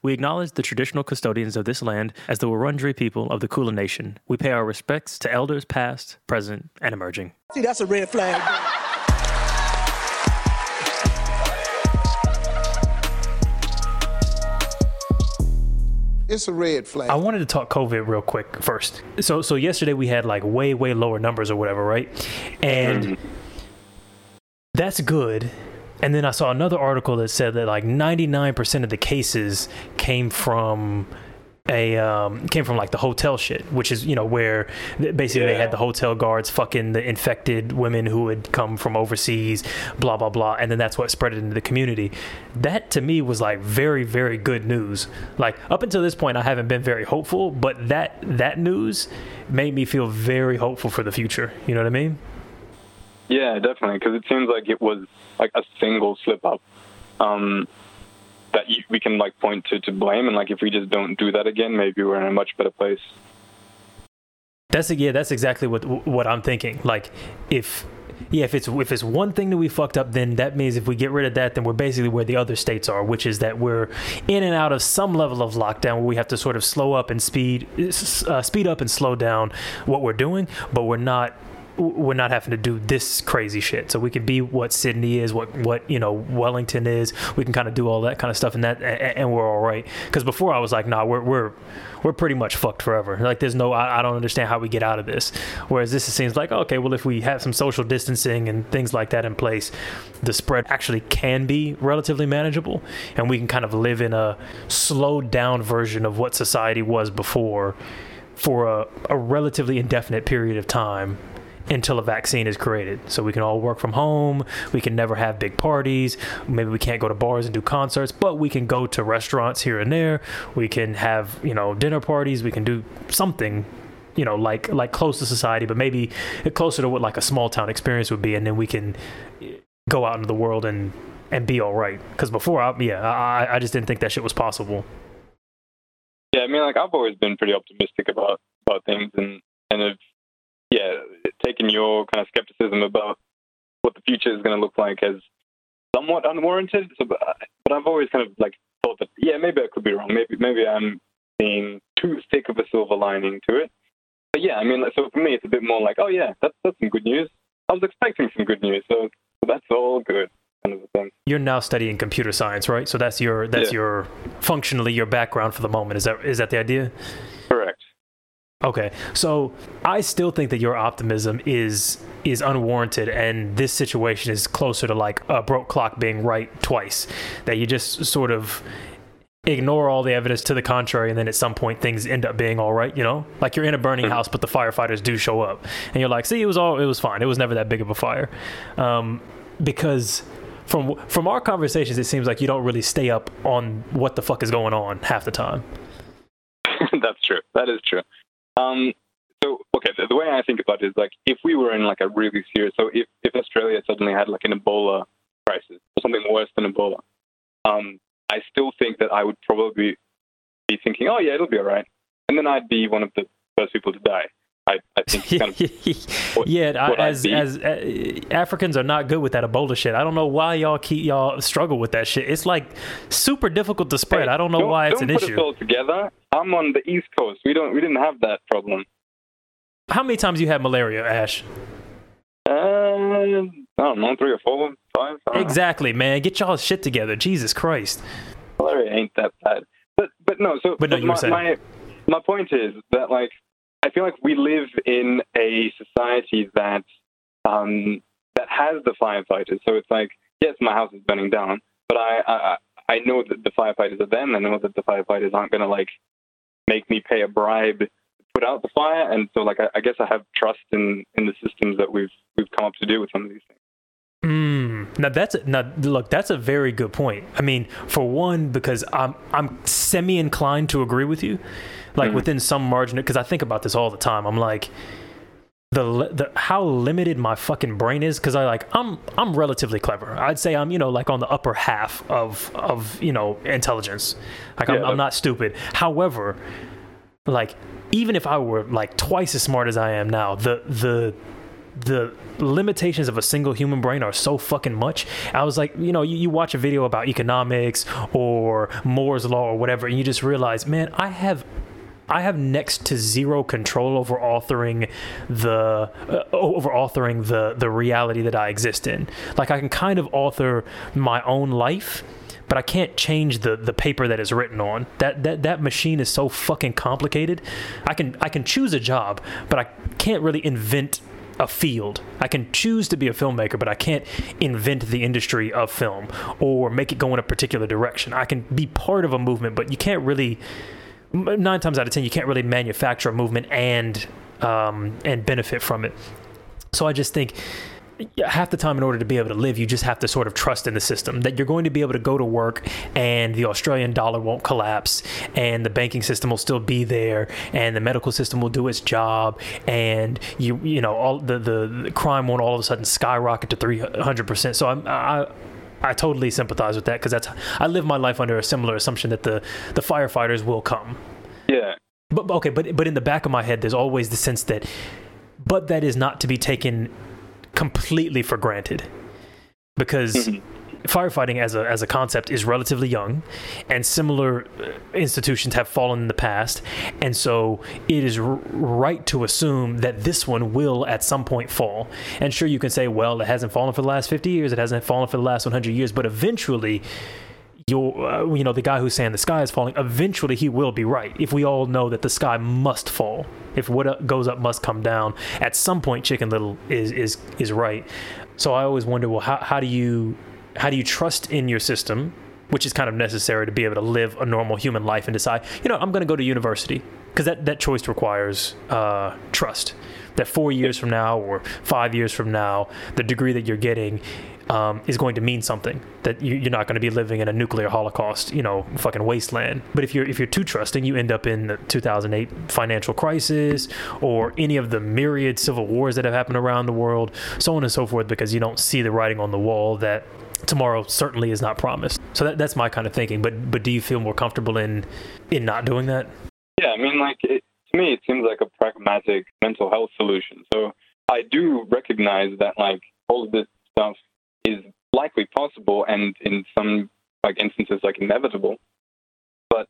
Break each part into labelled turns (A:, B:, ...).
A: We acknowledge the traditional custodians of this land as the Wurundjeri people of the Kulin Nation. We pay our respects to elders past, present, and emerging.
B: See, that's a red flag.
C: It's a red flag.
A: I wanted to talk COVID real quick first. So, so yesterday we had like way, way lower numbers or whatever, right? And mm-hmm. that's good. And then I saw another article that said that like 99% of the cases came from a um, came from like the hotel shit, which is you know where basically they had the hotel guards fucking the infected women who had come from overseas, blah blah blah, and then that's what spread it into the community. That to me was like very very good news. Like up until this point, I haven't been very hopeful, but that that news made me feel very hopeful for the future. You know what I mean?
D: Yeah, definitely, because it seems like it was like a single slip up um, that you, we can like point to to blame, and like if we just don't do that again, maybe we're in a much better place.
A: That's yeah, that's exactly what what I'm thinking. Like if yeah, if it's if it's one thing that we fucked up, then that means if we get rid of that, then we're basically where the other states are, which is that we're in and out of some level of lockdown where we have to sort of slow up and speed uh, speed up and slow down what we're doing, but we're not we're not having to do this crazy shit. So we can be what Sydney is, what what you know Wellington is. We can kind of do all that kind of stuff, and that and, we're all right. Because before I was like, nah, we're we're we're pretty much fucked forever. Like there's no, I, I don't understand how we get out of this. Whereas this seems like okay, well if we have some social distancing and things like that in place, the spread actually can be relatively manageable, and we can kind of live in a slowed down version of what society was before for a, a relatively indefinite period of time until a vaccine is created. So we can all work from home. We can never have big parties. Maybe we can't go to bars and do concerts, but we can go to restaurants here and there. We can have, you know, dinner parties. We can do something, you know, like like close to society, but maybe closer to what like a small town experience would be and then we can go out into the world and and be all right. Cuz before I yeah, I I just didn't think that shit was possible.
D: Yeah, I mean, like I've always been pretty optimistic about about things, and and have yeah, taking your kind of skepticism about what the future is going to look like as somewhat unwarranted. So, but, but I've always kind of like thought that yeah, maybe I could be wrong. Maybe maybe I'm seeing too thick of a silver lining to it. But yeah, I mean, so for me, it's a bit more like, oh yeah, that's that's some good news. I was expecting some good news, so, that's all good, kind of a thing.
A: You're now studying computer science, right? So that's your that's
D: Yeah.
A: your functionally your background for the moment. Is that is that the idea? Okay, so I still think that your optimism is is unwarranted, and this situation is closer to like a broke clock being right twice. That you just sort of ignore all the evidence to the contrary, and then at some point things end up being all right. You know, like you're in a burning house, but the firefighters do show up, and you're like, "See, it was all it was fine. It was never that big of a fire," um, because. From from our conversations, it seems like you don't really stay up on what the fuck is going on half the time.
D: That's true. That is true. Um, so, okay, the, the way I think about it is like if we were in like a really serious, so if, if Australia suddenly had like an Ebola crisis or something worse than Ebola, um, I still think that I would probably be thinking, oh yeah, it'll be all right, and then I'd be one of the first people to die. I, I think kind of what-
A: yeah, as as uh, Africans are not good with that Ebola shit. I don't know why y'all keep y'all struggle with that shit. It's like super difficult to spread.
D: Hey,
A: I don't know why it's
D: don't
A: an
D: put
A: issue.
D: All together. I'm on the East Coast. We don't. We didn't have that problem.
A: How many times you had malaria, Ash?
D: Uh, I don't know, three or four, five. Don't know.
A: Exactly, man. Get y'all shit together. Jesus Christ.
D: Malaria ain't that bad. But but no. So
A: But no, you were
D: my, my my point is that like I feel like we live in a society that um that has the firefighters. So it's like yes, my house is burning down, but I I I know that the firefighters are and I know that the firefighters aren't gonna like make me pay a bribe to put out the fire. And so like I, I guess I have trust in in the systems that we've we've come up to do with some of these things.
A: Mm, now that's now look that's a very good point. I mean, for one, because I'm I'm semi inclined to agree with you, like
D: Mhm.
A: within some margin, because I think about this all the time. I'm like, the the how limited my fucking brain is, because I like I'm I'm relatively clever. I'd say I'm you know like on the upper half of of you know intelligence. Like I'm, I'm not stupid. However, like even if I were like twice as smart as I am now, the the the limitations of a single human brain are so fucking much. I was like, you know, you, you watch a video about economics or Moore's law or whatever, and you just realize, man, I have I have next to zero control over authoring the uh, over authoring the the reality that I exist in. Like I can kind of author my own life, but I can't change the the paper that is written on. That that that machine is so fucking complicated. I can I can choose a job, but I can't really invent a field. I can choose to be a filmmaker, but I can't invent the industry of film or make it go in a particular direction. I can be part of a movement, but you can't really nine times out of ten you can't really manufacture a movement and um, and benefit from it. So I just think half the time in order to be able to live you just have to sort of trust in the system that you're going to be able to go to work and the australian dollar won't collapse and the banking system will still be there and the medical system will do its job and you you know all the the, the crime won't all of a sudden skyrocket to 300% so i'm i I totally sympathize with that because that's I live my life under a similar assumption that the the firefighters will come.
D: Yeah.
A: But okay, but but in the back of my head, there's always the sense that, but that is not to be taken completely for granted, because mm-hmm firefighting as a as a concept is relatively young, and similar uh, institutions have fallen in the past, and so it is r- right to assume that this one will at some point fall. And sure, you can say, well, it hasn't fallen for the last fifty years, it hasn't fallen for the last one hundred years, but eventually. you uh, you know, the guy who's saying the sky is falling, eventually he will be right. If we all know that the sky must fall, if what goes up must come down, at some point, Chicken Little is is is right. So I always wonder, well, how how do you how do you trust in your system, which is kind of necessary to be able to live a normal human life and decide, you know, I'm going to go to university because that, that choice requires uh, trust. That four years from now or five years from now, the degree that you're getting um, is going to mean something. That you, are not going to be living in a nuclear holocaust, you know, fucking wasteland. But if you're if you're too trusting, you end up in the 2008 financial crisis or any of the myriad civil wars that have happened around the world, so on and so forth, because you don't see the writing on the wall that tomorrow certainly is not promised. So that, that's my kind of thinking. But but do you feel more comfortable in in not doing that?
D: Yeah, I mean, like it, to me, it seems like a pragmatic mental health solution. So I do recognize that like all of this stuff is likely possible, and in some like instances, like inevitable. But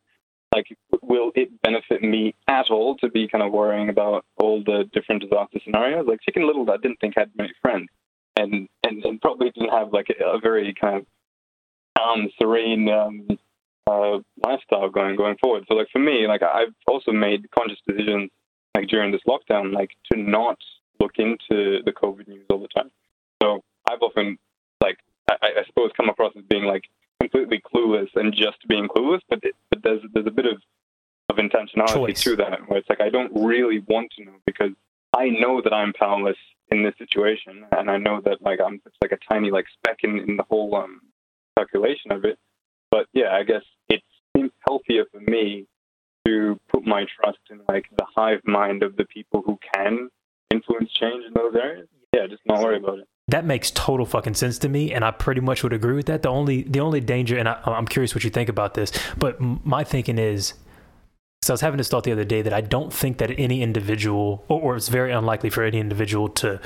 D: like, will it benefit me at all to be kind of worrying about all the different disaster scenarios? Like Chicken Little, I didn't think had many friends and and, and probably didn't have like a, a very kind of calm, serene um, uh, lifestyle going going forward. So like for me, like I've also made conscious decisions like during this lockdown, like to not look into the COVID news all the time. So I've often like I, I suppose come across as being like completely clueless and just being clueless, but it, but there's there's a bit of of intentionality Choice. to that where it's like I don't really want to know because I know that I'm powerless in this situation, and I know that like I'm it's like a tiny like speck in, in the whole um, calculation of it. But yeah, I guess it seems healthier for me to put my trust in like the hive mind of the people who can influence change in those areas. Yeah, just not worry about it.
A: That makes total fucking sense to me, and I pretty much would agree with that. The only the only danger, and I, I'm curious what you think about this, but my thinking is so I was having this thought the other day that I don't think that any individual, or, or it's very unlikely for any individual to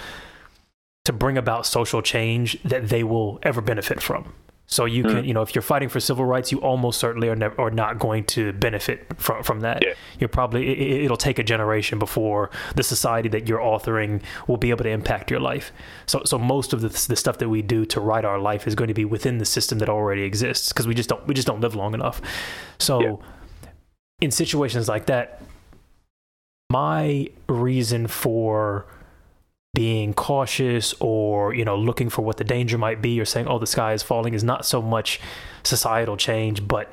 A: to bring about social change that they will ever benefit from. So you can, mm. you know, if you're fighting for civil rights, you almost certainly are never are not going to benefit from from that. Yeah. You're probably it, will take a generation before the society that you're authoring will be able to impact your life. So so most of the the stuff that we do to write our life is going to be within the system that already exists because we just don't we just don't live long enough. So. Yeah in situations like that, my reason for being cautious or you know looking for what the danger might be or saying oh the sky is falling is not so much societal change but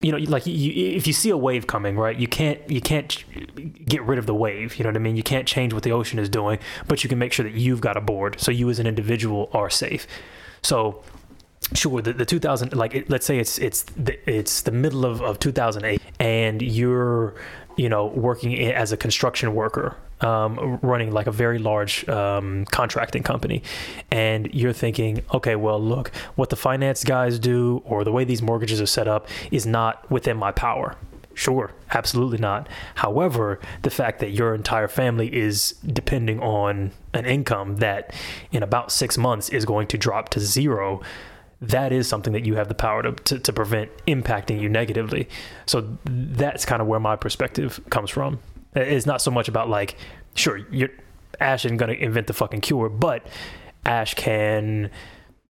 A: you know like you, if you see a wave coming right you can't you can't get rid of the wave you know what i mean? You can't change what the ocean is doing but you can make sure that you've got a board. So you as an individual are safe. So sure the, the 2000 like it, let's say it's it's the, it's the middle of, of 2008 and you're you know working as a construction worker um, running like a very large um, contracting company and you're thinking okay well look what the finance guys do or the way these mortgages are set up is not within my power Sure, absolutely not. However, the fact that your entire family is depending on an income that in about six months is going to drop to zero, that is something that you have the power to, to, to prevent impacting you negatively. So that's kind of where my perspective comes from. It's not so much about like, sure, you're, Ash isn't going to invent the fucking cure, but Ash can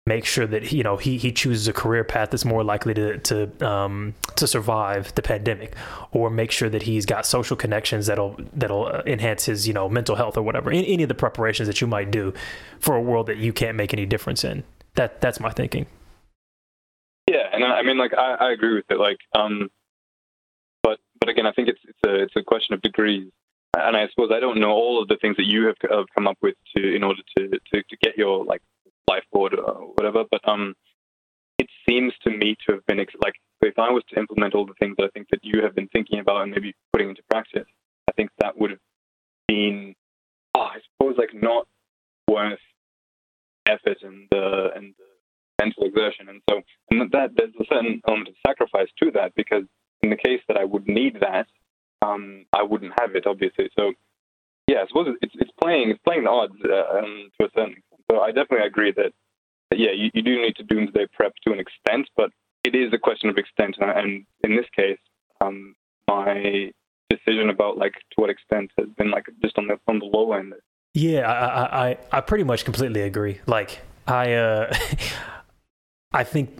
A: make sure that you know he he chooses a career path that's more likely to to um, to survive the pandemic, or make sure that he's got social connections that'll that'll uh, enhance his you know mental health or whatever. Any, any of the preparations that you might do for a world that you can't make any difference in. That that's my thinking.
D: Yeah, and I, I mean, like I, I agree with it. Like, um, but but again, I think it's it's a it's a question of degrees and I suppose I don't know all of the things that you have, have come up with to in order to, to, to get your like life board or whatever. But um, it seems to me to have been like if I was to implement all the things that I think that you have been thinking about and maybe putting into practice, I think that would have been, oh, I suppose, like not worth effort and the and uh, mental exertion. And so, and that there's a certain element of sacrifice to that because in the case that I would need that, um, I wouldn't have it, obviously. So, yeah, I suppose it's it's playing it's playing the odds uh, um, to a certain extent. So I definitely agree that, that yeah, you, you, do need to doomsday prep to an extent, but it is a question of extent. And, and in this case, um, my decision about like to what extent has been like just on the on the low end.
A: Yeah, I I, I pretty much completely agree. Like I uh I think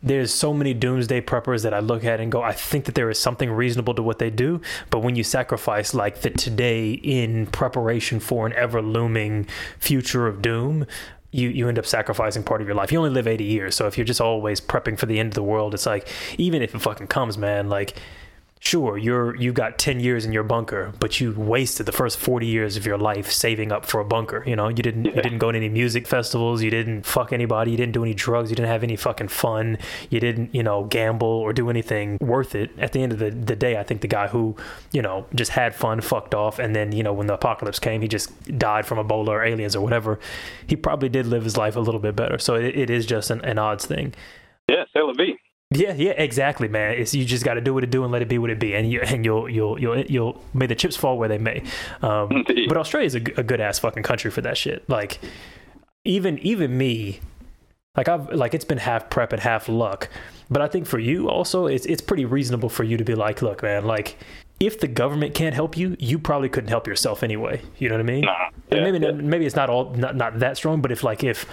A: there's so many doomsday preppers that I look at and go, I think that there is something reasonable to what they do. But when you sacrifice like the today in preparation for an ever looming future of doom, you, you end up sacrificing part of your life. You only live 80 years. So if you're just always prepping for the end of the world, it's like, even if it fucking comes, man, like, sure you're you got 10 years in your bunker but you wasted the first 40 years of your life saving up for a bunker you know? You didn't yeah. you didn't go to any music festivals you didn't fuck anybody you didn't do any drugs you didn't have any fucking fun you didn't you know gamble or do anything worth it. At the end of the, the day i think the guy who you know just had fun fucked off and then you know when the apocalypse came he just died from ebola or aliens or whatever he probably did live his life a little bit better. So it, it is just an, an odds thing.
D: Yeah c'est la vie
A: yeah, yeah, exactly, man. It's you just got to do what it do and let it be what it be, and you and you'll you'll you'll you'll may the chips fall where they may. Um, but Australia's a, a good ass fucking country for that shit. Like even even me, like I've like it's been half prep and half luck. But I think for you also, it's it's pretty reasonable for you to be like, look, man, like if the government can't help you, you probably couldn't help yourself anyway. You know what I mean?
D: Nah, yeah,
A: maybe
D: yeah.
A: maybe it's not all not not that strong, but if like if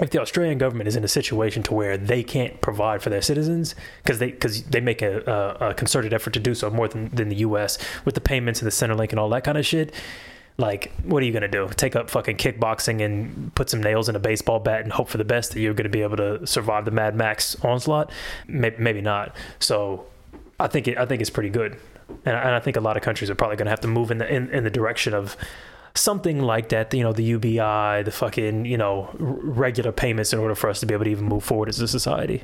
A: if the Australian government is in a situation to where they can't provide for their citizens because they because they make a, a, concerted effort to do so more than, than the U.S. with the payments and the Centrelink and all that kind of shit. Like, what are you gonna do? Take up fucking kickboxing and put some nails in a baseball bat and hope for the best that you're gonna be able to survive the Mad Max onslaught? Maybe, maybe not. So, I think it, I think it's pretty good, and I, and I think a lot of countries are probably gonna have to move in the in, in the direction of something like that. You know, the UBI, the fucking you know regular payments in order for us to be able to even move forward as a society.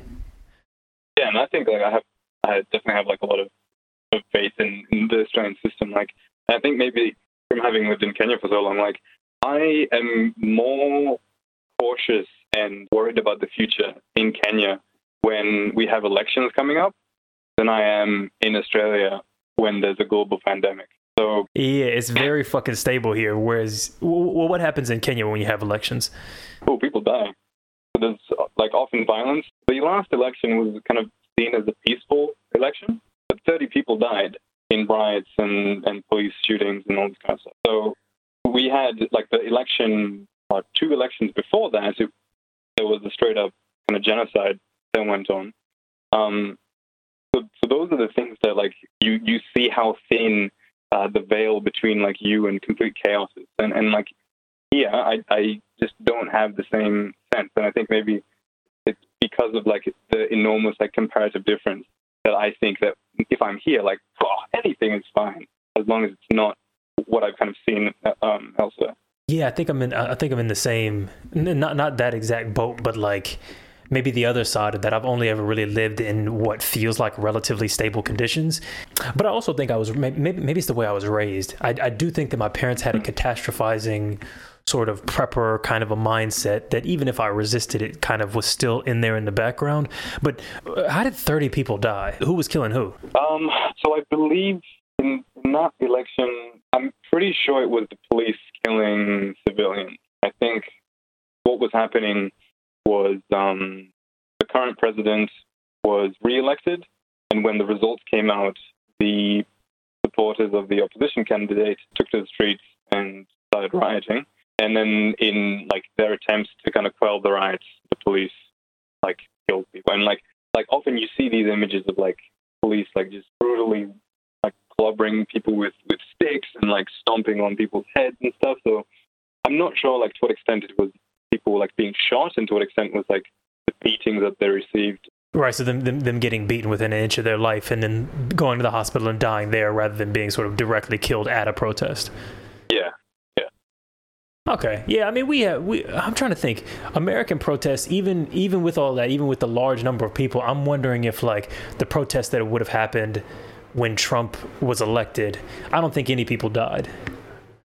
D: Yeah, and I think like I have, I definitely have like a lot of, of faith in, in the Australian system. Like, I think maybe from having lived in Kenya for so long, like I am more cautious and worried about the future in Kenya when we have elections coming up than I am in Australia when there's a global pandemic. So
A: yeah, it's very fucking stable here. Whereas, well, what happens in Kenya when you have elections?
D: Oh, people die. There's like often violence. The last election was kind of seen as a peaceful election, but 30 people died in riots and, and police shootings and all this kind of stuff. So we had like the election, uh, two elections before that, it, there was a straight up kind of genocide that went on. Um, so, so those are the things that like you you see how thin uh, the veil between like you and complete chaos is. And, and like, yeah, I, I just don't have the same sense. And I think maybe it's because of like the enormous like comparative difference that I think that if I'm here, like, oh, anything is fine as long as it's not what I've kind of seen um, elsewhere.
A: Yeah, I think I'm in. I think I'm in the same, not not that exact boat, but like maybe the other side of that I've only ever really lived in what feels like relatively stable conditions. But I also think I was maybe maybe it's the way I was raised. I, I do think that my parents had a catastrophizing sort of prepper kind of a mindset that even if I resisted it, kind of was still in there in the background. But uh, how did 30 people die? Who was killing who?
D: Um, so I believe in, in that election, I'm pretty sure it was the police killing civilians. I think what was happening was um, the current president was re-elected, and when the results came out, the supporters of the opposition candidate took to the streets and started rioting. And then, in like their attempts to kind of quell the riots, the police like killed people. And like, like often you see these images of like police like just brutally like clobbering people with with sticks and like stomping on people's heads and stuff. So I'm not sure like to what extent it was people like being shot and to what extent was like the beating that they received
A: Right, so them, them, them getting beaten within an inch of their life and then going to the hospital and dying there rather than being sort of directly killed at a protest.
D: Yeah, yeah.
A: Okay, yeah. I mean, we have. We, I'm trying to think. American protests, even even with all that, even with the large number of people, I'm wondering if like the protests that would have happened when Trump was elected, I don't think any people died.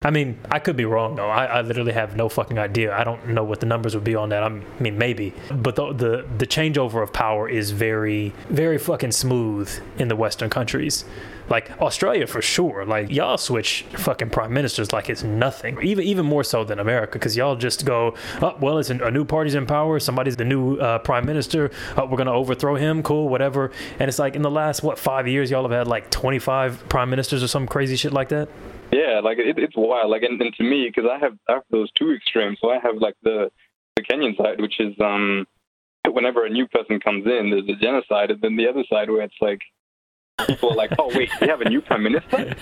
A: I mean, I could be wrong though. I, I, literally have no fucking idea. I don't know what the numbers would be on that. I mean, maybe, but the, the the changeover of power is very very fucking smooth in the Western countries. Like Australia for sure. Like y'all switch fucking prime ministers like it's nothing. Even even more so than America, because y'all just go, oh well, it's a new party's in power. Somebody's the new uh, prime minister. Oh, we're gonna overthrow him. Cool, whatever. And it's like in the last what five years, y'all have had like 25 prime ministers or some crazy shit like that.
D: Yeah, like it, it's wild. Like, and, and to me, because I have I have those two extremes. So I have like the the Kenyan side, which is um, whenever a new person comes in, there's a genocide, and then the other side where it's like people are like, "Oh wait, we have a new prime minister."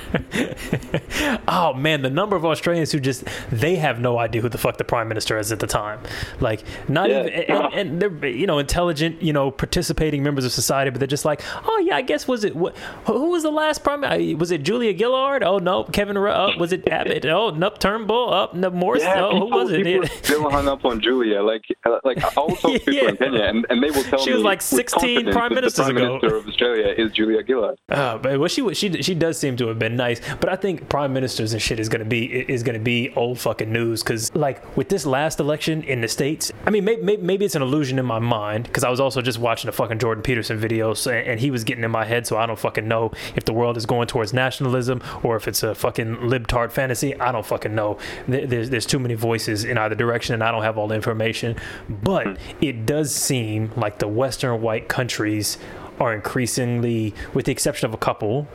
A: oh man, the number of Australians who just they have no idea who the fuck the prime minister is at the time. Like not yeah. even, and, and, they're you know intelligent, you know participating members of society, but they're just like, "Oh yeah, I guess was it what, who was the last prime? Was it Julia Gillard? Oh no, Kevin. Oh, was it Abbott? Oh nope, Turnbull. Oh no, Morris.
D: Yeah,
A: oh, who was it?
D: still hung up on Julia. Like uh, like I'll talk to people yeah. in Kenya, and, and they will tell
A: she
D: me
A: was like 16 prime ministers
D: the prime
A: ago.
D: Minister of Australia is Julia Gillard.
A: Uh, but well, she she she does seem to have been nice, but I think prime ministers and shit is gonna be is gonna be old fucking news because like with this last election in the states, I mean maybe maybe it's an illusion in my mind because I was also just watching a fucking Jordan Peterson video so, and he was getting in my head, so I don't fucking know if the world is going towards nationalism or if it's a fucking libtard fantasy. I don't fucking know. There's there's too many voices in either direction, and I don't have all the information. But it does seem like the Western white countries are increasingly, with the exception of a couple,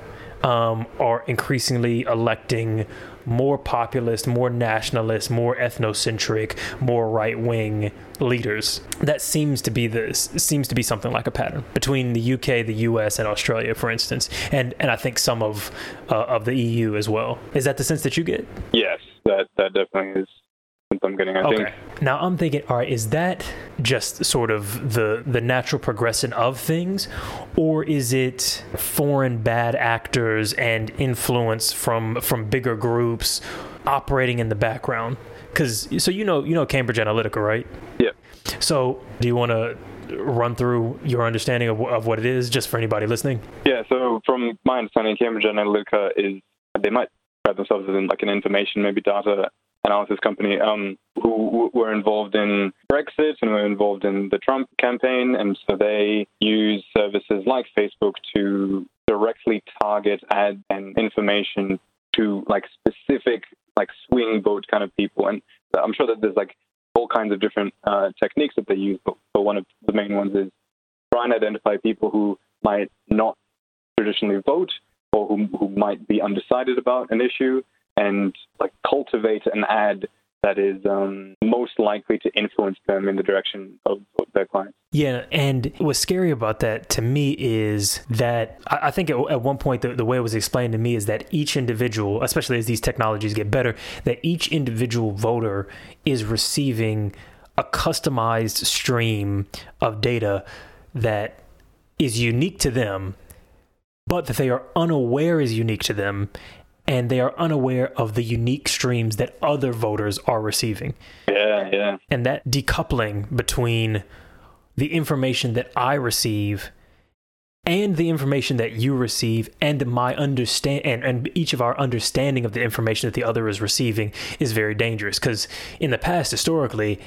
A: um, are increasingly electing more populist, more nationalist, more ethnocentric, more right wing leaders. That seems to be the seems to be something like a pattern between the UK, the US, and Australia, for instance, and and I think some of uh, of the EU as well. Is that the sense that you get?
D: Yes, that that definitely is I'm getting. I okay.
A: Think. Now I'm thinking, all right, is that just sort of the the natural progression of things, or is it foreign bad actors and influence from from bigger groups operating in the background? Because so you know you know Cambridge Analytica, right?
D: Yeah.
A: So do you want to run through your understanding of, of what it is, just for anybody listening?
D: Yeah. So from my understanding, Cambridge Analytica is they might describe themselves as in like an information, maybe data analysis company um, who were involved in Brexit and were involved in the Trump campaign. And so they use services like Facebook to directly target ads and information to like specific like swing vote kind of people. And I'm sure that there's like all kinds of different uh, techniques that they use, but, but one of the main ones is try and identify people who might not traditionally vote or who, who might be undecided about an issue and like cultivate an ad that is um, most likely to influence them in the direction of, their clients.
A: Yeah, and what's scary about that to me is that I, I think at, at, one point the, the way it was explained to me is that each individual, especially as these technologies get better, that each individual voter is receiving a customized stream of data that is unique to them but that they are unaware is unique to them and they are unaware of the unique streams that other voters are receiving.
D: Yeah, yeah.
A: And that decoupling between the information that I receive and the information that you receive and my understand and, and each of our understanding of the information that the other is receiving is very dangerous because in the past historically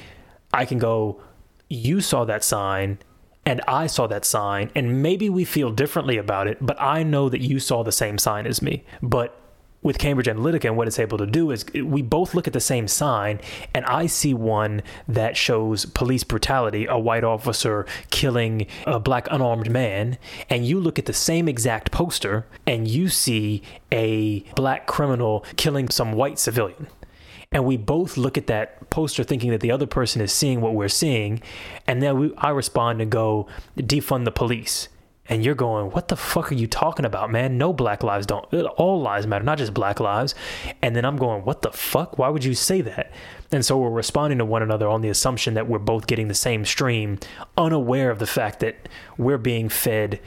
A: i can go you saw that sign and I saw that sign, and maybe we feel differently about it, but I know that you saw the same sign as me. But with Cambridge Analytica and what it's able to do is we both look at the same sign, and I see one that shows police brutality, a white officer killing a black unarmed man, and you look at the same exact poster and you see a black criminal killing some white civilian. And we both look at that poster thinking that the other person is seeing what we're seeing and then we, i respond and go defund the police and you're going what the fuck are you talking about man? No black lives don't all lives matter not just black lives. And then i'm going what the fuck? Why would you say that? And so we're responding to one another on the assumption that we're both getting the same stream unaware of the fact that we're being fed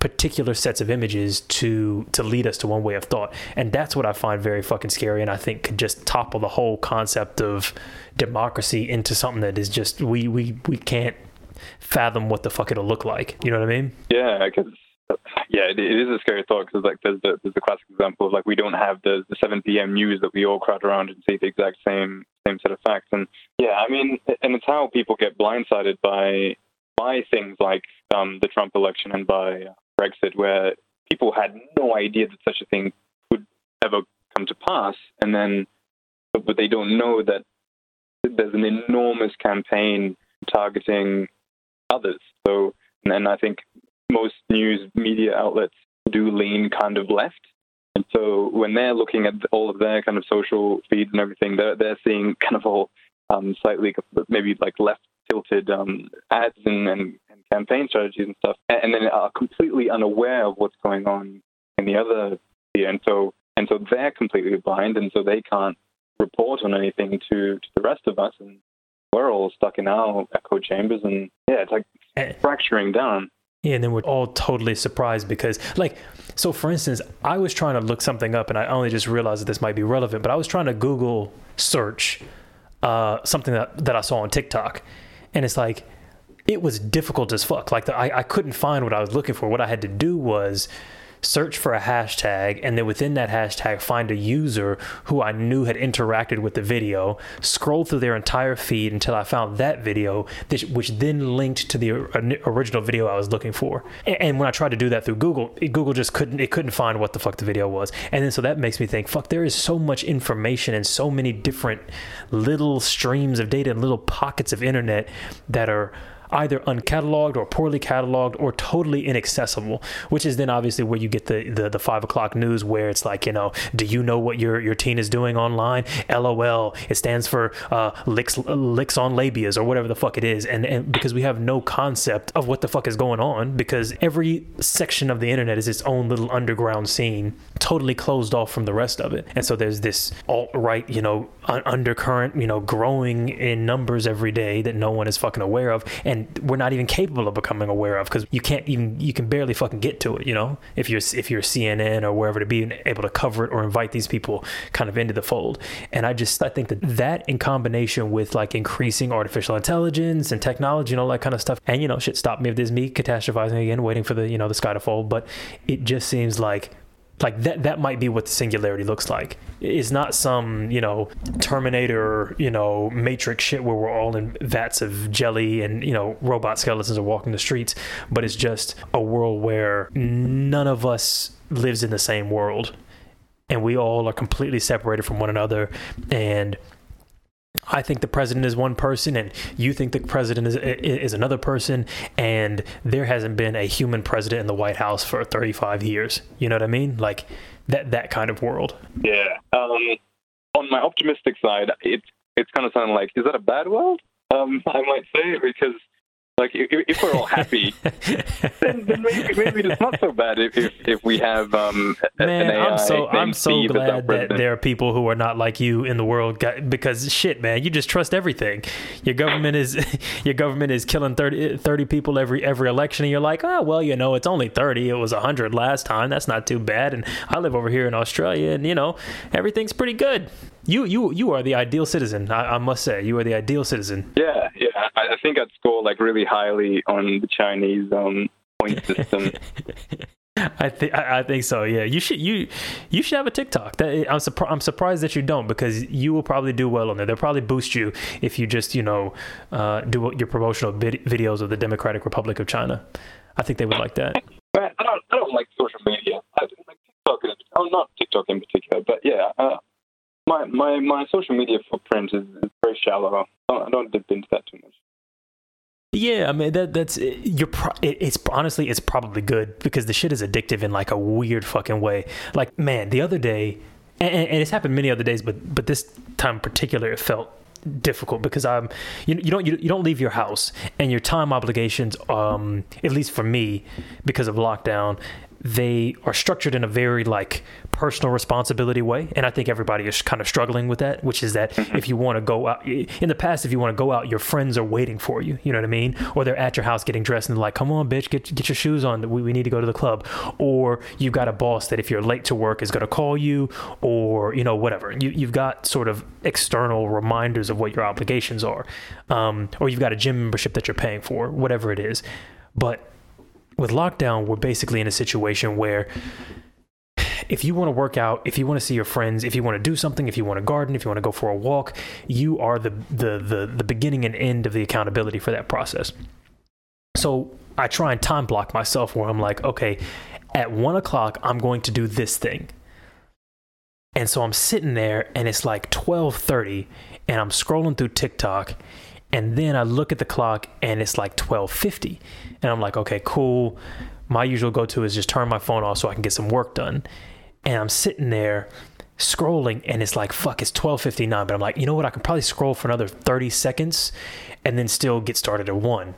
A: particular sets of images to to lead us to one way of thought. And that's what i find very fucking scary and i think could just topple the whole concept of democracy into something that is just we we we can't fathom what the fuck it'll look like. You know what i mean?
D: Yeah because yeah, it, it is a scary thought because like there's the there's the classic example of like we don't have the the 7 p.m. news that we all crowd around and see the exact same same set of facts. And yeah, I mean, and it's how people get blindsided by by things like um, the Trump election and by Brexit, where people had no idea that such a thing could ever come to pass, and then but they don't know that there's an enormous campaign targeting others. So, and I think most news media outlets do lean kind of left. And so when they're looking at all of their kind of social feeds and everything, they're they're seeing kind of all um, slightly maybe like left tilted um, ads and, and, campaign strategies and stuff, and, and then are completely unaware of what's going on in the other sphere. And so, and so they're completely blind, and so they can't report on anything to, to the rest of us. And we're all stuck in our echo chambers, and yeah, it's like eh. fracturing down.
A: Yeah, and then we're all totally surprised because, like, so for instance, I was trying to look something up and I only just realized that this might be relevant, but I was trying to Google search uh, something that, that I saw on TikTok. And it's like, it was difficult as fuck. Like the, I, I couldn't find what I was looking for. What I had to do was search for a hashtag and then within that hashtag find a user who I knew had interacted with the video, scroll through their entire feed until I found that video, which then linked to the uh, original video I was looking for. And when I tried to do that through Google, Google just couldn't it couldn't find what the fuck the video was. And then so that makes me think, fuck, there is so much information and so many different little streams of data and little pockets of internet that are either uncatalogued or poorly cataloged or totally inaccessible, which is then obviously where you get the, the, the five o'clock news where it's like, you know, do you know what your, your teen is doing online? LOL. It stands for uh, licks, licks on labias or whatever the fuck it is. And, and because we have no concept of what the fuck is going on because every section of the internet is its own little underground scene, totally closed off from the rest of it. And so there's this alt right, you know, undercurrent, you know, growing in numbers every day that no one is fucking aware of. And we're not even capable of becoming aware of because you can't even you can barely fucking get to it you know? If you're if you're CNN or wherever to be able to cover it or invite these people kind of into the fold. And I just I think that that in combination with like increasing artificial intelligence and technology and all that kind of stuff and you know shit stop me if there's me catastrophizing again waiting for the you know the sky to fall but it just seems like like that that might be what the singularity looks like. It's not some you know terminator you know matrix shit where we're all in vats of jelly and you know robot skeletons are walking the streets but it's just a world where none of us lives in the same world. And we all are completely separated from one another. And I think the president is one person, and you think the president is is another person, and there hasn't been a human president in the White House for 35 years. You know what I mean? Like that that kind of world.
D: Yeah. Um, on my optimistic side, it's it's kind of sounding like, is that a bad world? Um, I might say because like if, if we're all happy, then, then, maybe, maybe it's not so bad if if, if we have um,
A: Man,
D: an AI
A: I'm so I'm so glad that there are people who are not like you in the world because shit, man, you just trust everything. Your government is your government is killing 30, 30 people every every election, and you're like, oh well, you know, it's only thirty. It was hundred last time. That's not too bad. And I live over here in Australia, and you know, everything's pretty good. You you you are the ideal citizen. I, I must say, you are the ideal citizen.
D: Yeah, yeah. I, I think I'd score like really highly on the Chinese um, point system.
A: I think I think so. Yeah, you should you you should have a TikTok. That, I'm surprised. I'm surprised that you don't because you will probably do well on there. They'll probably boost you if you just you know uh, do your promotional vid- videos of the Democratic Republic of China. I think they would like that.
D: I don't. I don't like social media. I don't like TikTok. In, oh, not TikTok in particular, but yeah. Uh, my my my social media footprint is, is very shallow. I don't, dip into that too much.
A: Yeah, I mean that that's you're pro- it's honestly it's probably good because the shit is addictive in like a weird fucking way. Like man, the other day, and, and it's happened many other days, but but this time in particular it felt difficult because I'm you, you don't you, you don't leave your house and your time obligations um at least for me because of lockdown they are structured in a very like personal responsibility way and i think everybody is kind of struggling with that which is that if you want to go out in the past if you want to go out your friends are waiting for you you know what i mean? Or they're at your house getting dressed and they're like come on bitch get, get your shoes on we, we need to go to the club. Or you've got a boss that if you're late to work is going to call you or you know whatever. You, you've got sort of external reminders of what your obligations are um, or you've got a gym membership that you're paying for whatever it is. But with lockdown, we're basically in a situation where if you want to work out, if you want to see your friends, if you want to do something, if you want to garden, if you want to go for a walk, you are the the the, the beginning and end of the accountability for that process. So I try and time block myself where I'm like, okay, at one o'clock, I'm going to do this thing. And so I'm sitting there and it's like 12:30 and I'm scrolling through TikTok and then I look at the clock and it's like 12:50 and I'm like, "Okay, cool. My usual go-to is just turn my phone off so I can get some work done." And I'm sitting there scrolling and it's like, "Fuck, it's 12:59." But I'm like, "You know what? I can probably scroll for another 30 seconds and then still get started at 1."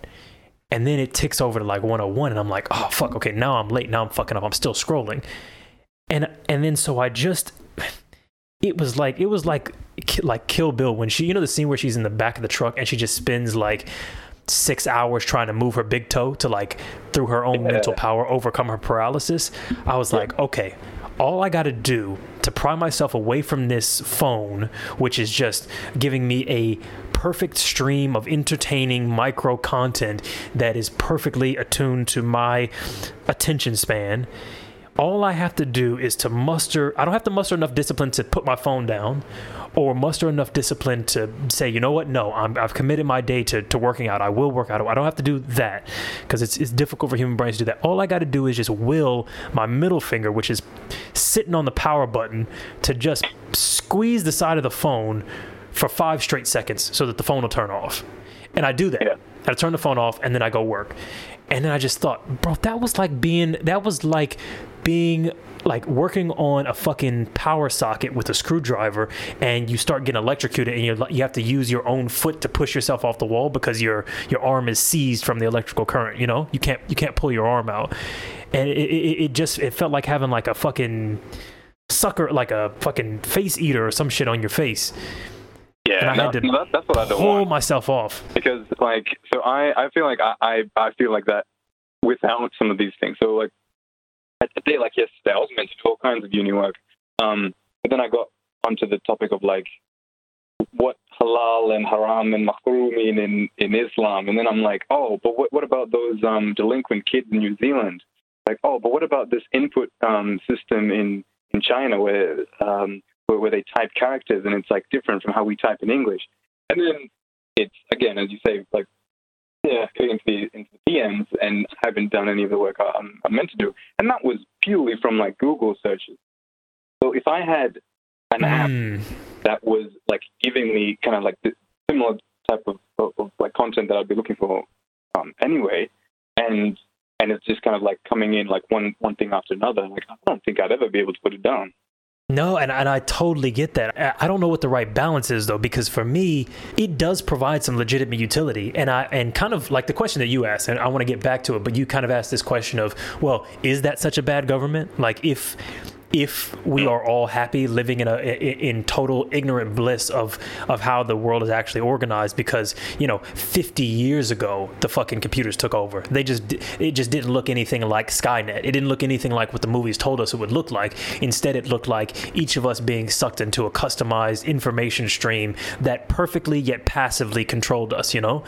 A: And then it ticks over to like 101 and I'm like, "Oh, fuck. Okay, now I'm late. Now I'm fucking up. I'm still scrolling." And and then so I just it was like it was like like Kill Bill when she you know the scene where she's in the back of the truck and she just spends like six hours trying to move her big toe to like through her own yeah. mental power overcome her paralysis. I was like, okay, all I got to do to pry myself away from this phone, which is just giving me a perfect stream of entertaining micro content that is perfectly attuned to my attention span all I have to do is to muster, I don't have to muster enough discipline to put my phone down or muster enough discipline to say, you know what, no, i have committed my day to, to working out. I will work out. I don't have to do that because it's, it's difficult for human brains to do that. All I got to do is just will my middle finger, which is sitting on the power button, to just squeeze the side of the phone for five straight seconds so that the phone will turn off. And I do that. Yeah. I turn the phone off and then I go work. And then I just thought, bro, that was like being, that was like being like working on a fucking power socket with a screwdriver and you start getting electrocuted and you you have to use your own foot to push yourself off the wall because your your arm is seized from the electrical current you know? You can't you can't pull your arm out. And it, it, it just it felt like having like a fucking sucker like a fucking face eater or some shit on your face.
D: Yeah, and I
A: no,
D: had to no, that's what I don't
A: pull
D: want.
A: myself off.
D: Because like so I I feel like I, I I feel like that without some of these things. So like a day like yesterday, I was meant to do all kinds of uni work. Um, but then I got onto the topic of like what halal and haram and makruh mean in, in Islam. And then I'm like, oh, but what, what about those um, delinquent kids in New Zealand? Like, oh, but what about this input um, system in, in China where, um, where, where they type characters and it's like different from how we type in English? And then it's, again, as you say, like yeah, getting into the into the PMs and haven't done any of the work I'm, I'm meant to do, and that was purely from like Google searches. So if I had an mm. app that was like giving me kind of like the similar type of, of, of like content that I'd be looking for um, anyway, and and it's just kind of like coming in like one one thing after another, like I don't think I'd ever be able to put it down.
A: No, and, and I totally get that. I don't know what the right balance is though, because for me, it does provide some legitimate utility. And I and kind of like the question that you asked, and I want to get back to it, but you kind of asked this question of, well, is that such a bad government? Like if if we are all happy living in a in total ignorant bliss of of how the world is actually organized because you know 50 years ago the fucking computers took over. They just it just didn't look anything like skynet. It didn't look anything like what the movies told us it would look like. Instead it looked like each of us being sucked into a customized information stream that perfectly yet passively controlled us you know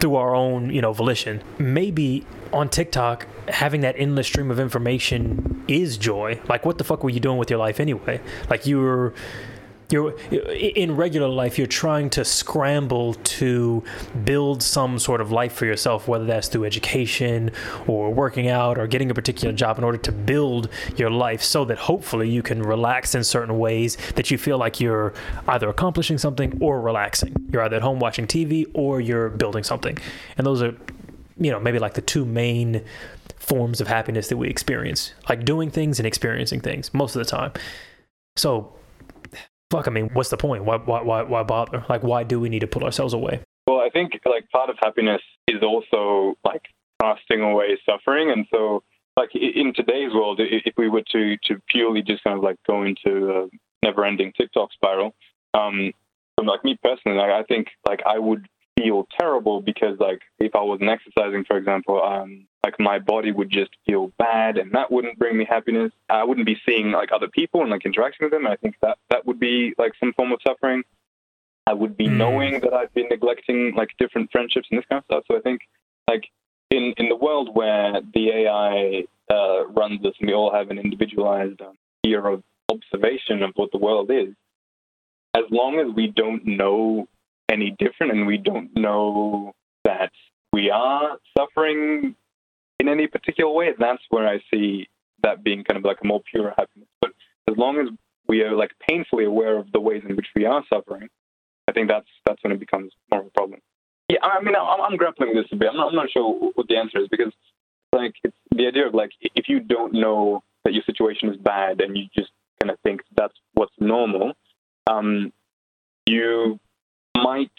A: through our own you know volition. Maybe on TikTok, having that endless stream of information is joy. Like, what the fuck were you doing with your life anyway? Like, you were you're in regular life you're trying to scramble to build some sort of life for yourself whether that's through education or working out or getting a particular job in order to build your life so that hopefully you can relax in certain ways that you feel like you're either accomplishing something or relaxing you're either at home watching TV or you're building something and those are you know maybe like the two main forms of happiness that we experience like doing things and experiencing things most of the time so fuck, I mean, what's the point? Why, why, why, why bother? Like, why do we need to pull ourselves away?
D: Well, I think like part of happiness is also like casting away suffering, and so like in today's world, if we were to to purely just kind of like go into a never-ending TikTok spiral, um, from like me personally, like, I think like I would feel terrible because like if I wasn't exercising, for example, um, like my body would just feel bad, and that wouldn't bring me happiness. I wouldn't be seeing like other people and like interacting with them. And I think that that would be like some form of suffering. I would be mm. knowing that I've been neglecting like different friendships and this kind of stuff. So I think like in in the world where the AI uh, runs us and we all have an individualized um, fear of observation of what the world is, as long as we don't know any different and we don't know that we are suffering in any particular way, that's where I see that being kind of like a more pure happiness. But as long as we are like painfully aware of the ways in which we are suffering, I think that's that's when it becomes more of a problem. Yeah, I mean, I'm, I'm grappling with this a bit. I'm not, I'm not sure what the answer is because, like, it's the idea of like if you don't know that your situation is bad and you just kind of think that's what's normal, um, you might.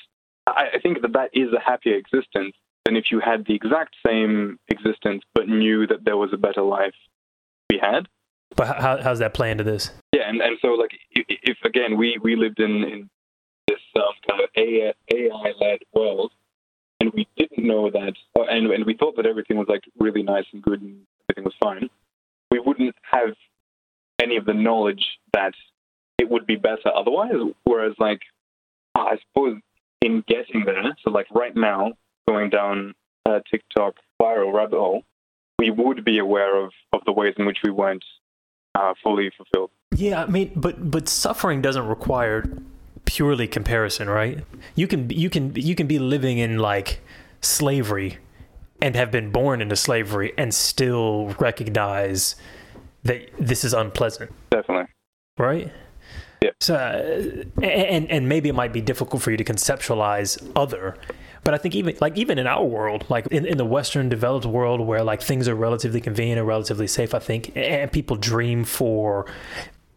D: I, I think that that is a happier existence than if you had the exact same existence but knew that there was a better life we had.
A: But how how's that play into this?
D: Yeah, and, and so like if, if again we we lived in in this um, kind of AI led world, and we didn't know that, and and we thought that everything was like really nice and good and everything was fine, we wouldn't have any of the knowledge that it would be better otherwise. Whereas like I suppose in getting there, so like right now, going down a TikTok viral rabbit hole, we would be aware of, of the ways in which we weren't uh, fully fulfilled.
A: Yeah, I mean, but but suffering doesn't require purely comparison, right? You can you can you can be living in like slavery and have been born into slavery and still recognize that this is unpleasant.
D: Definitely.
A: Right?
D: Yeah.
A: So, uh, and and maybe it might be difficult for you to conceptualize other but I think even like even in our world, like in, in the Western developed world where like things are relatively convenient and relatively safe, I think, and people dream for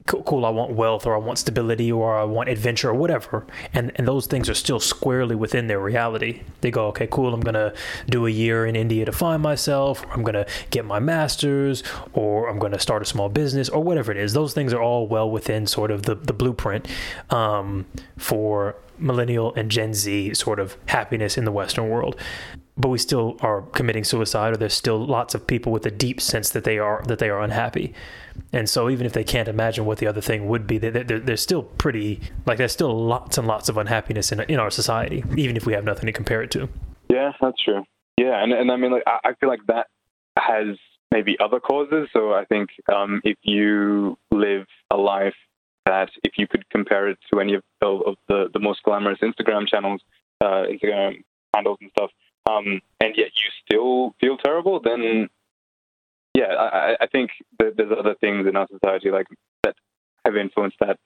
A: cool, I want wealth or I want stability or I want adventure or whatever. And and those things are still squarely within their reality. They go, okay, cool, I'm gonna do a year in India to find myself, I'm gonna get my master's, or I'm gonna start a small business or whatever it is. Those things are all well within sort of the, the blueprint um, for millennial and Gen Z sort of happiness in the Western world. But we still are committing suicide, or there's still lots of people with a deep sense that they are that they are unhappy. And so even if they can't imagine what the other thing would be, they're, they're, they're still pretty like there's still lots and lots of unhappiness in in our society, even if we have nothing to compare it to.
D: Yeah, that's true. Yeah, and and I mean like I, I feel like that has maybe other causes. So I think um, if you live a life that if you could compare it to any of, of the, the most glamorous Instagram channels, uh, Instagram handles and stuff, um, and yet you still feel terrible, then yeah, I, I think that there's other things in our society like that have influenced that.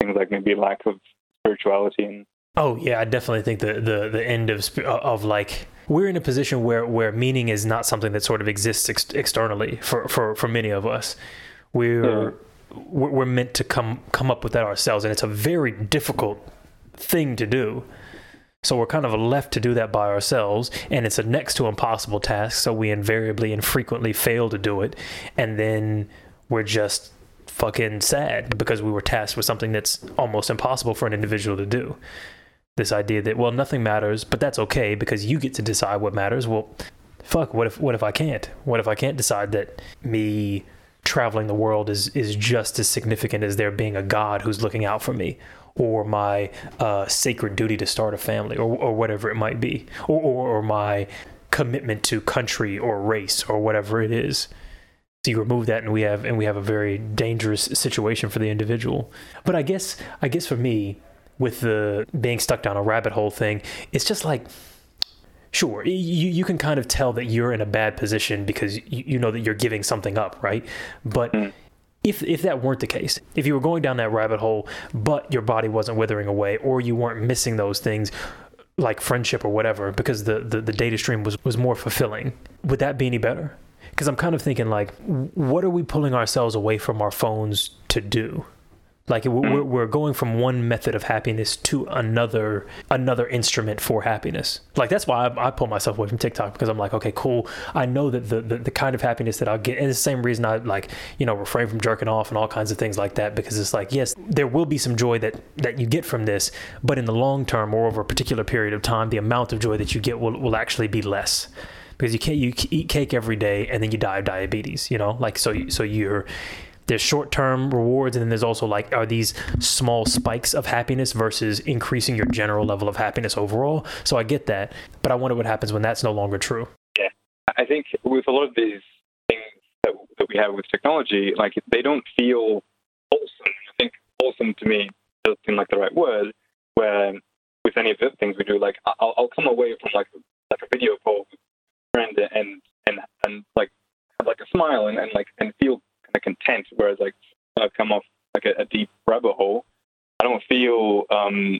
D: Things like maybe lack of spirituality and.
A: Oh yeah, I definitely think the the the end of of like we're in a position where where meaning is not something that sort of exists ex- externally for for for many of us. We're yeah we're meant to come come up with that ourselves, and it's a very difficult thing to do. So we're kind of left to do that by ourselves, and it's a next to impossible task. So we invariably and frequently fail to do it, and then we're just fucking sad because we were tasked with something that's almost impossible for an individual to do. This idea that well nothing matters, but that's okay because you get to decide what matters. Well, fuck, what if what if I can't? What if I can't decide that me traveling the world is is just as significant as there being a God who's looking out for me, or my uh, sacred duty to start a family, or or whatever it might be, or or, or my commitment to country or race or whatever it is. So you remove that, and we have and we have a very dangerous situation for the individual. But I guess I guess for me, with the being stuck down a rabbit hole thing, it's just like sure you, you can kind of tell that you're in a bad position because you, you know that you're giving something up right? But mm. if if that weren't the case if you were going down that rabbit hole but your body wasn't withering away or you weren't missing those things like friendship or whatever because the, the, the data stream was, was more fulfilling would that be any better? Because i'm kind of thinking like what are we pulling ourselves away from our phones to do like we're, mm. we're going from one method of happiness to another another instrument for happiness. Like that's why I, I pull myself away from TikTok because I'm like, okay, cool. I know that the, the, the kind of happiness that I'll get, and the same reason I like you know refrain from jerking off and all kinds of things like that because it's like yes, there will be some joy that that you get from this, but in the long term or over a particular period of time, the amount of joy that you get will will actually be less because you can't you eat cake every day and then you die of diabetes. You know, like so so you're there's short-term rewards and then there's also like are these small spikes of happiness versus increasing your general level of happiness overall? So i get that but i wonder what happens when that's no longer true.
D: Yeah. I think with a lot of these things that, that we have with technology like they don't feel wholesome. I think wholesome to me doesn't seem like the right word where with any of the things we do like i'll, I'll come away from like like a video call with a friend and and and like have like a smile and, and like and feel of content. Whereas like I've come off like a, a deep rabbit hole, I don't feel um,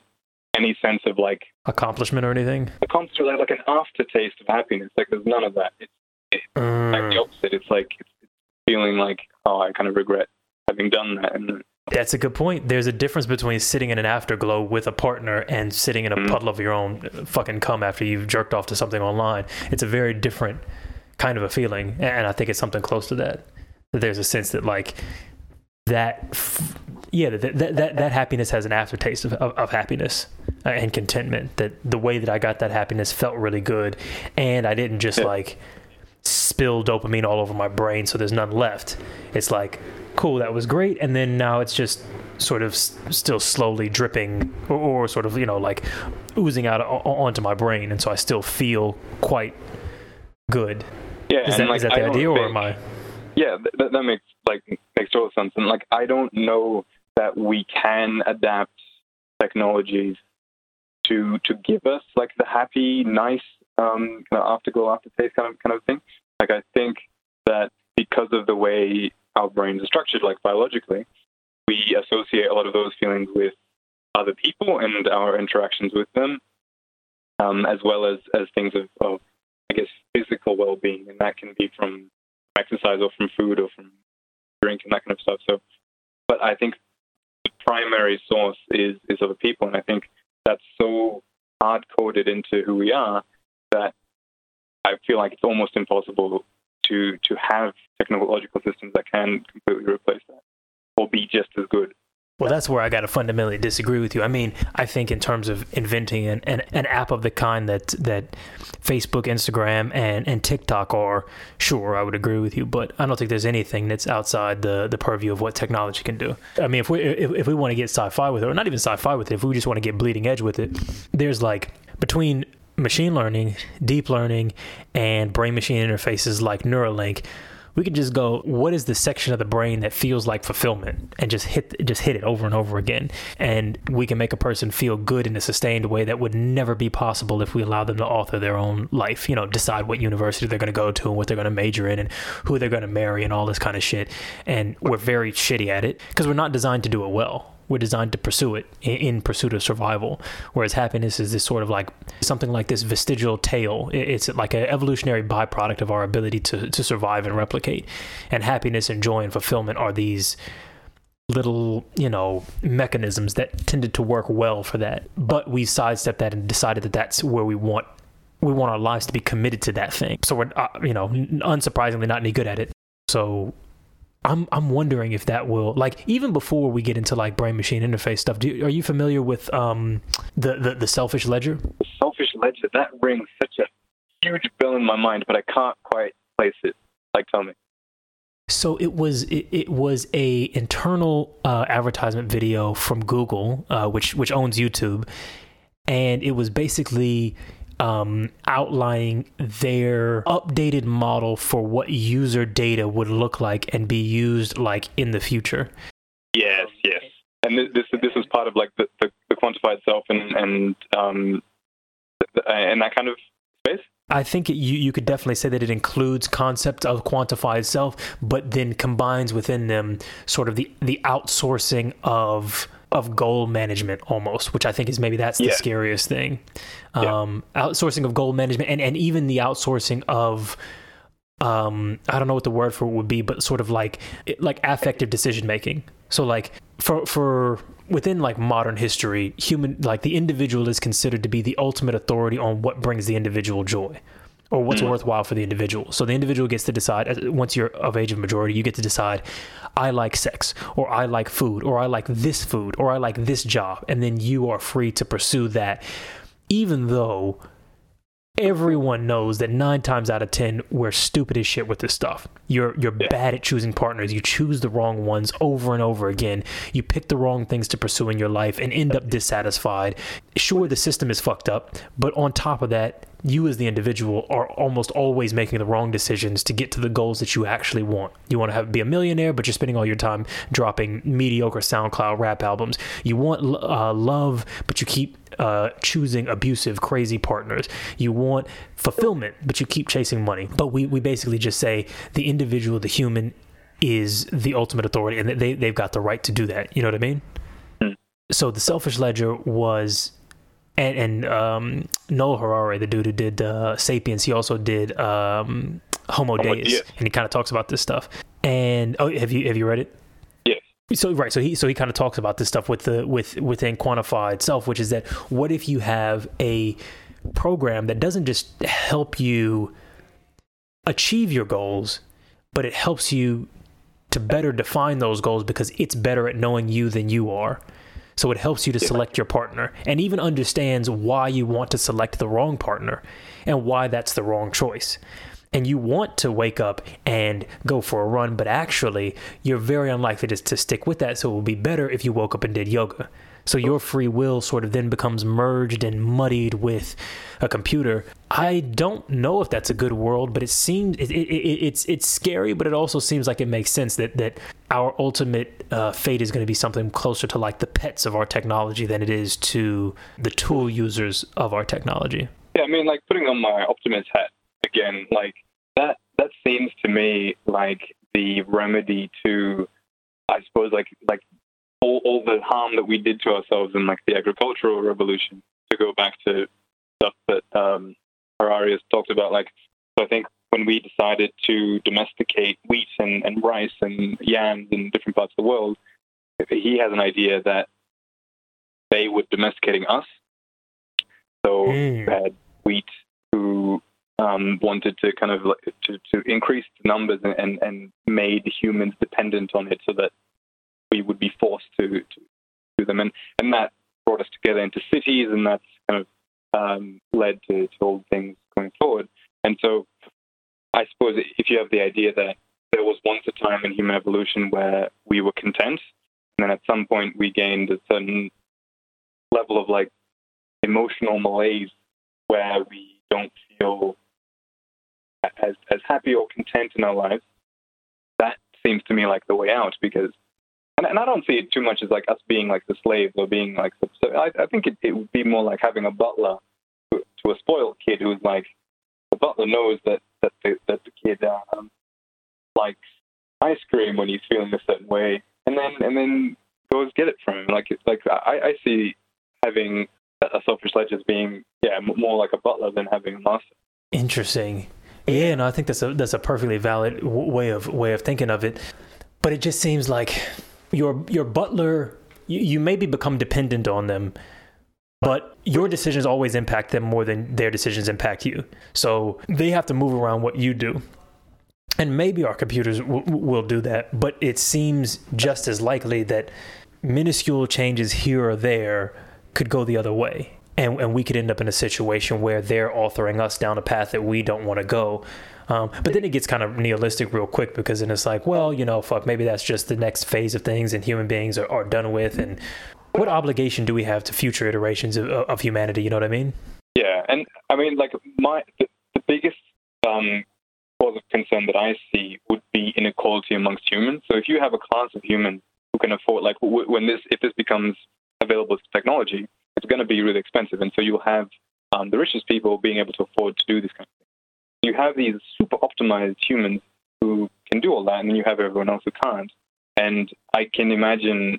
D: any sense of like
A: accomplishment or anything.
D: Accomplishment, like, like an aftertaste of happiness. Like there's none of that. It's, it's mm. like the opposite. It's like it's, it's feeling like oh, I kind of regret having done that. And
A: that's a good point. There's a difference between sitting in an afterglow with a partner and sitting in a mm. puddle of your own fucking cum after you've jerked off to something online. It's a very different kind of a feeling, and I think it's something close to that there's a sense that like that yeah that that that, that happiness has an aftertaste of, of, of happiness uh, and contentment. That the way that i got that happiness felt really good and i didn't just like spill dopamine all over my brain so there's none left. It's like cool that was great and then now it's just sort of s- still slowly dripping or, or, sort of you know like oozing out o- onto my brain and so i still feel quite good.
D: Yeah
A: is that,
D: like,
A: is that the idea or am i
D: yeah, that, that makes like makes total sense. And like, I don't know that we can adapt technologies to to give us like the happy, nice um, kind of afterglow, aftertaste kind of kind of thing. Like, I think that because of the way our brains are structured, like biologically, we associate a lot of those feelings with other people and our interactions with them, um, as well as as things of, of I guess physical well-being, and that can be from exercise or from food or from drink and that kind of stuff. So, but I think the primary source is is other people, and I think that's so hard coded into who we are that I feel like it's almost impossible to to have technological systems that can completely replace that or be just as good.
A: Well, that's where I got to fundamentally disagree with you. I mean, I think in terms of inventing an, an, an, app of the kind that that Facebook, Instagram, and, and TikTok are, sure, I would agree with you. But I don't think there's anything that's outside the, the purview of what technology can do. I mean, if we if, if we want to get sci-fi with it, or not even sci-fi with it, if we just want to get bleeding edge with it, there's like between machine learning, deep learning, and brain machine interfaces like Neuralink we could just go what is the section of the brain that feels like fulfillment? And just hit just hit it over and over again. And we can make a person feel good in a sustained way that would never be possible if we allow them to author their own life you know decide what university they're going to go to and what they're going to major in and who they're going to marry and all this kind of shit. And we're very shitty at it because we're not designed to do it well we're designed to pursue it in, in, pursuit of survival. Whereas happiness is this sort of like something like this vestigial tail. It's like an evolutionary byproduct of our ability to, to survive and replicate. And happiness and joy and fulfillment are these little, you know, mechanisms that tended to work well for that. But we sidestepped that and decided that that's where we want we want our lives to be committed to that thing. So we're, uh, you know, unsurprisingly not any good at it. So I'm I'm wondering if that will like even before we get into like brain machine interface stuff. Do, are you familiar with um the, the the selfish ledger?
D: The selfish ledger that rings such a huge bell in my mind, but I can't quite place it. Like, tell me.
A: So it was it, it was a internal uh, advertisement video from Google, uh, which which owns YouTube, and it was basically um, outlining their updated model for what user data would look like and be used like in the future.
D: Yes, yes, and this this is part of like the, the, the quantified self and and um, and that kind of space.
A: I think it, you you could definitely say that it includes concepts of quantified self, but then combines within them sort of the the outsourcing of of goal management almost, which I think is maybe that's the yeah. scariest thing. Um, yeah. Outsourcing of goal management and and even the outsourcing of um, I don't know what the word for it would be, but sort of like like affective decision making. So like for for within like modern history, human like the individual is considered to be the ultimate authority on what brings the individual joy or what's mm. worthwhile for the individual. So the individual gets to decide once you're of age of majority, you get to decide I like sex or I like food or I like this food or I like this job and then you are free to pursue that even though everyone knows that nine times out of ten we're stupid as shit with this stuff. You're you're yeah. bad at choosing partners. You choose the wrong ones over and over again. You pick the wrong things to pursue in your life and end up dissatisfied. Sure, the system is fucked up, but on top of that, you as the individual are almost always making the wrong decisions to get to the goals that you actually want. You want to have, be a millionaire, but you're spending all your time dropping mediocre SoundCloud rap albums. You want uh, love, but you keep uh, choosing abusive, crazy partners. You want fulfillment, but you keep chasing money. But we, we basically just say the individual, the human, is the ultimate authority, and they, they've got the right to do that. You know what I mean? Hmm. So the selfish ledger was and and um, Noah Harari, the dude who did uh, *Sapiens*, he also did um, *Homo, Homo Deus*, and he kind of talks about this stuff. And oh, have you have you read it?
D: Yes.
A: So right, so he so he kind of talks about this stuff with the with within quantified self, which is that what if you have a program that doesn't just help you achieve your goals, but it helps you to better define those goals because it's better at knowing you than you are. So it helps you to select your partner and even understands why you want to select the wrong partner and why that's the wrong choice. And you want to wake up and go for a run, but actually, you're very unlikely to, to stick with that. So it would be better if you woke up and did yoga. So your free will sort of then becomes merged and muddied with a computer. I don't know if that's a good world, but it seems it, it, it, it's it's scary, but it also seems like it makes sense that that our ultimate uh, fate is going to be something closer to like the pets of our technology than it is to the tool users of our technology.
D: Yeah, I mean, like putting on my optimist hat again, like that that seems to me like the remedy to I suppose like like all, all the harm that we did to ourselves in like the agricultural revolution. To go back to stuff that um, Harari has talked about, like so I think when we decided to domesticate wheat and, and rice and yams in different parts of the world, he has an idea that they were domesticating us. So mm. had wheat who um, wanted to kind of to, to increase the numbers and, and, and made humans dependent on it so that we would be forced to, to do them. And, and that brought us together into cities, and that's kind of um, led to, to all things going forward. And so I suppose if you have the idea that there was once a time in human evolution where we were content, and then at some point we gained a certain level of like emotional malaise where we don't feel as as happy or content in our lives, that seems to me like the way out because and, and I don't see it too much as like us being like the slaves or being like so I, I think it, it would be more like having a butler to, to a spoiled kid who's like the butler knows that that the, that the kid um, likes ice cream when he's feeling a certain way, and then and then goes get it from him. Like like I, I see having a selfish ledger as being yeah more like a butler than having a master.
A: Interesting. Yeah, no, I think that's a that's a perfectly valid way of way of thinking of it. But it just seems like your your butler you, you maybe become dependent on them but your decisions always impact them more than their decisions impact you. So they have to move around what you do. And maybe our computers w- will do that but it seems just as likely that minuscule changes here or there could go the other way. And, and we could end up in a situation where they're authoring us down a path that we don't want to go um, but then it gets kind of nihilistic real quick because then it's like, well, you know, fuck, maybe that's just the next phase of things and human beings are, are done with. And what obligation do we have to future iterations of, of humanity? You know what I mean?
D: Yeah, and I mean, like my the, the biggest um, cause of concern that I see would be inequality amongst humans. So if you have a class of humans who can afford, like when this if this becomes available as technology, it's going to be really expensive, and so you'll have um, the richest people being able to afford to do this kind of thing. You have these super optimized humans who can do all that, and then you have everyone else who can't. And I can imagine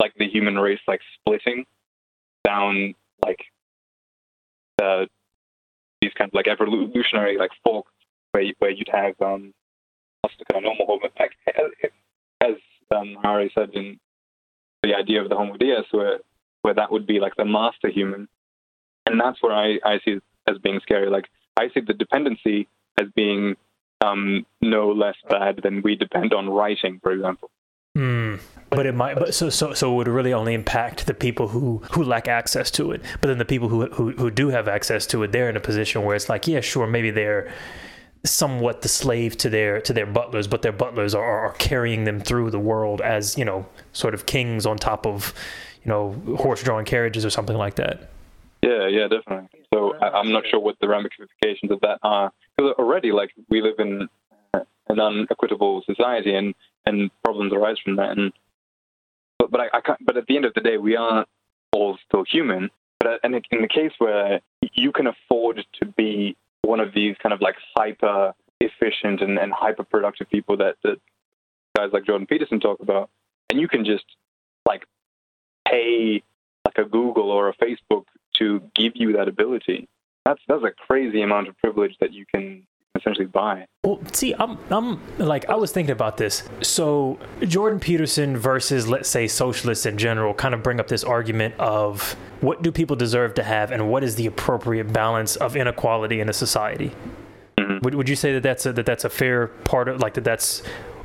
D: like the human race like splitting down like uh, these kind of like evolutionary like forks where where you'd have um kind of normal homo like as um, Harari said in the idea of the Homo Deus where where that would be like the master human. And that's where I, I see it as being scary. Like I see the dependency as being um, no less bad than we depend on writing for example
A: Mm. But it might, but so so so it would really only impact the people who who lack access to it. But then the people who who who do have access to it, they're in a position where it's like, yeah, sure, maybe they're somewhat the slave to their to their butlers, but their butlers are, are carrying them through the world as you know, sort of kings on top of you know horse-drawn carriages or something like that.
D: Yeah, yeah, definitely. So I, am not sure what the ramifications of that are because already, like, we live in uh, an unequitable society, and and problems arise from that. And but but I, I can't, but at the end of the day, we are all still human. But uh, in, in the case where you can afford to be one of these kind of like hyper efficient and, and hyper productive people that, that guys like Jordan Peterson talk about, and you can just like pay like a Google or a Facebook to give you that ability. That's that's a crazy amount of privilege that you can essentially buy.
A: Well, see, I'm, I'm like, I was thinking about this. So, Jordan Peterson versus, let's say, socialists in general kind of bring up this argument of what do people deserve to have and what is the appropriate balance of inequality in a society? Mm-hmm. Would, would you say that that's a, that that's a fair part of, like, that that's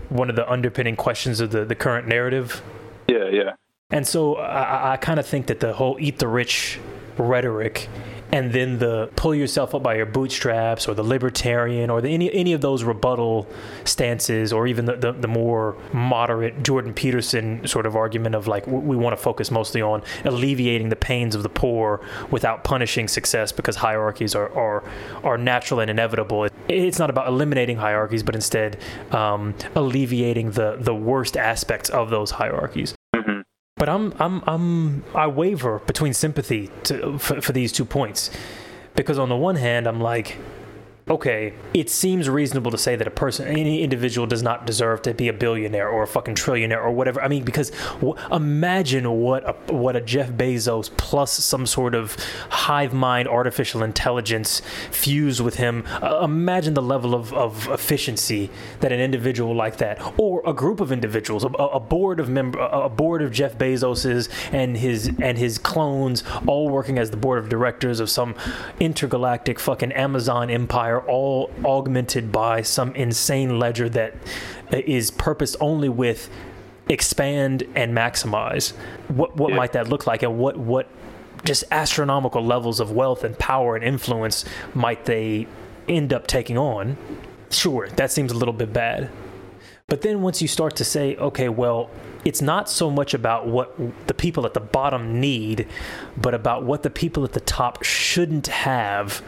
A: one of the underpinning questions of the, the current narrative?
D: Yeah, yeah.
A: And so I, I kind of think that the whole eat the rich rhetoric and then the pull yourself up by your bootstraps or the libertarian or the, any any of those rebuttal stances or even the, the, the more moderate Jordan Peterson sort of argument of like we want to focus mostly on alleviating the pains of the poor without punishing success because hierarchies are are, are natural and inevitable. It's not about eliminating hierarchies, but instead um, alleviating the the worst aspects of those hierarchies. But I'm I'm I'm I waver between sympathy to, for, for these two points. Because on the one hand I'm like okay, it seems reasonable to say that a person, any individual, does not deserve to be a billionaire or a fucking trillionaire or whatever. I mean, because w- imagine what a, what a Jeff Bezos plus some sort of hive mind artificial intelligence fused with him. Uh, imagine the level of, of efficiency that an individual like that, or a group of individuals, a, a board of member, a board of Jeff Bezos's and his and his clones, all working as the board of directors of some intergalactic fucking Amazon empire are all augmented by some insane ledger that is purposed only with expand and maximize. What what yeah. might that look like, and what what just astronomical levels of wealth and power and influence might they end up taking on? Sure, that seems a little bit bad. But then once you start to say, okay, well, it's not so much about what the people at the bottom need, but about what the people at the top shouldn't have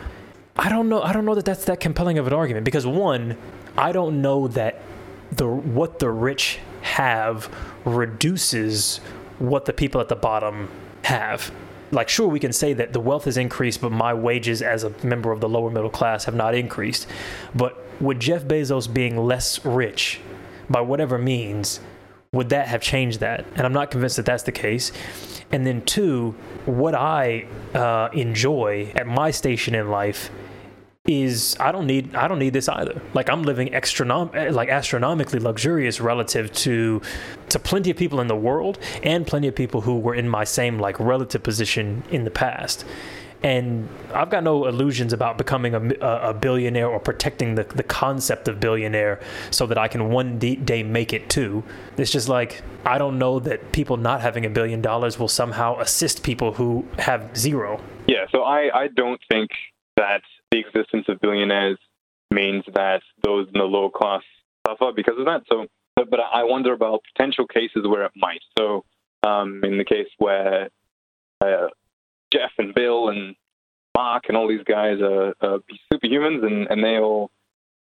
A: I don't know. I don't know that that's that compelling of an argument because one, I don't know that the what the rich have reduces what the people at the bottom have. Like, sure, we can say that the wealth has increased, but my wages as a member of the lower middle class have not increased. But would Jeff Bezos being less rich, by whatever means, would that have changed that? And I'm not convinced that that's the case. And then, two, what I uh, enjoy at my station in life is I don't need I don't need this either. Like I'm living astronom- like astronomically luxurious relative to to plenty of people in the world and plenty of people who were in my same like relative position in the past. And I've got no illusions about becoming a, a billionaire or protecting the, the concept of billionaire so that I can one day make it too. It's just like, I don't know that people not having a billion dollars will somehow assist people who have zero.
D: Yeah, so I, I don't think that the existence of billionaires means that those in the low class suffer because of that. So, but, but I wonder about potential cases where it might. So, um, in the case where uh, Jeff and Bill and Mark and all these guys are, are superhumans, and, and they all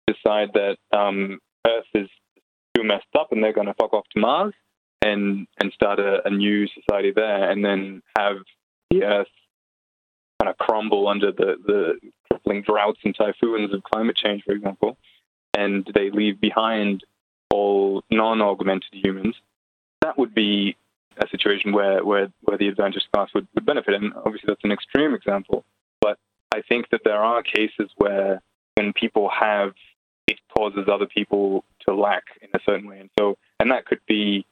D: decide that um, Earth is too messed up, and they're going to fuck off to Mars and and start a, a new society there, and then have the Earth kind of crumble under the the crippling droughts and typhoons of climate change, for example, and they leave behind all non-augmented humans. That would be a situation where where, where the advantaged class would, would benefit, and obviously that's an extreme example. But I think that there are cases where when people have it causes other people to lack in a certain way, and so and that could be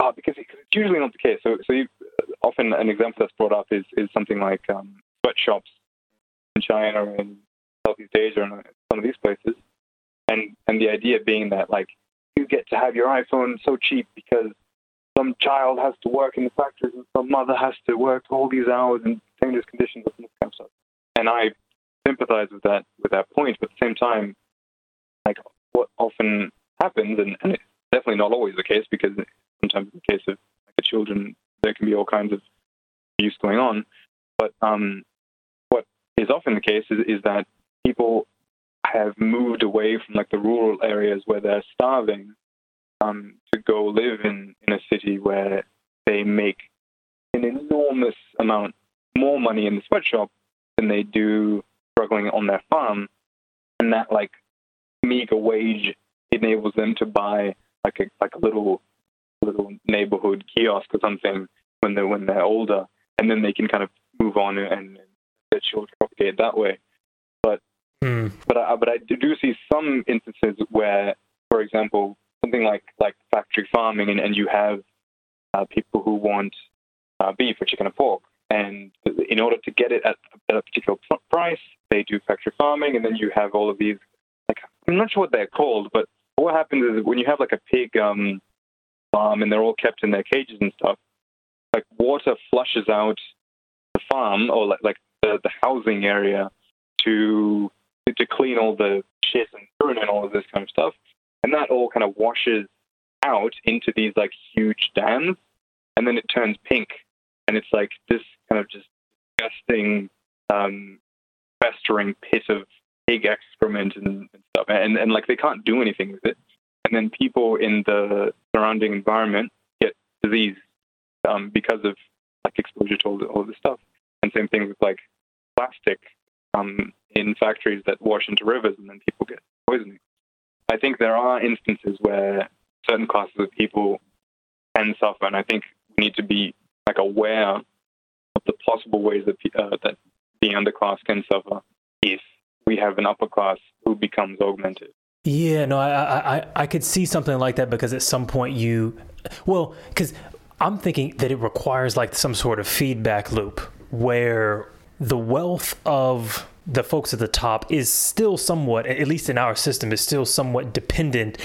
D: uh, because it's usually not the case. So, so you, often an example that's brought up is, is something like um, sweatshops in China or in Southeast Asia and some of these places, and and the idea being that like you get to have your iPhone so cheap because some child has to work in the factories and some mother has to work all these hours in dangerous conditions and this kind of stuff. And I sympathize with that with that point, but at the same time, like what often happens, and, and it's definitely not always the case because sometimes in the case of like, the children, there can be all kinds of abuse going on. But um, is often the case is, is that people have moved away from like the rural areas where they're starving um, to go live in, in a city where they make an enormous amount more money in the sweatshop than they do struggling on their farm. And that like meager wage enables them to buy like a like a little little neighborhood kiosk or something when they're when they're older, and then they can kind of move on and, and their children propagate that way. But mm. but I, but I do see some instances where, for example, something like like factory farming, and, and you have uh, people who want uh, beef or chicken or pork, and in order to get it at a particular price, they do factory farming, and then you have all of these. Like I'm not sure what they're called, but what happens is when you have like a pig um, farm and they're all kept in their cages and stuff, like water flushes out the farm or like, like the, the housing area to to clean all the shit and urine and all of this kind of stuff, and that all kind of washes out into these like huge dams, and then it turns pink, and it's like this kind of just disgusting, um, festering pit of pig excrement and, and stuff, and and like they can't do anything with it. And then people in the surrounding environment get disease um, because of like exposure to all, all this stuff. And same thing with like plastic um, in factories that wash into rivers, and then people get poisoning. I think there are instances where certain classes of people can suffer, and I think we need to be like aware of the possible ways that uh, that the underclass can suffer if we have an upper class who becomes augmented.
A: Yeah, no, I, I, I could see something like that because at some point you, well, because I'm thinking that it requires like some sort of feedback loop where the wealth of the folks at the top is still somewhat, at least in our system, is still somewhat dependent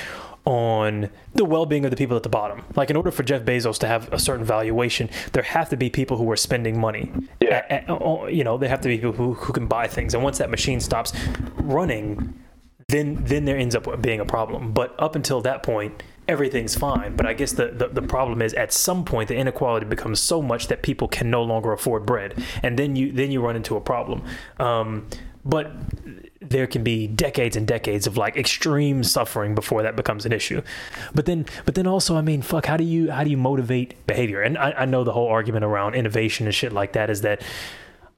A: on the well-being of the people at the bottom. Like in order for Jeff Bezos to have a certain valuation, there have to be people who are spending money.
D: Yeah.
A: At, at, you know, there have to be people who, who can buy things. And once that machine stops running, then then there ends up being a problem. But up until that point, everything's fine. But I guess the, the, the, problem is at some point the inequality becomes so much that people can no longer afford bread, and then you then you run into a problem. Um, but there can be decades and decades of like extreme suffering before that becomes an issue. But then but then also I mean fuck how do you how do you motivate behavior? And I, I know the whole argument around innovation and shit like that is that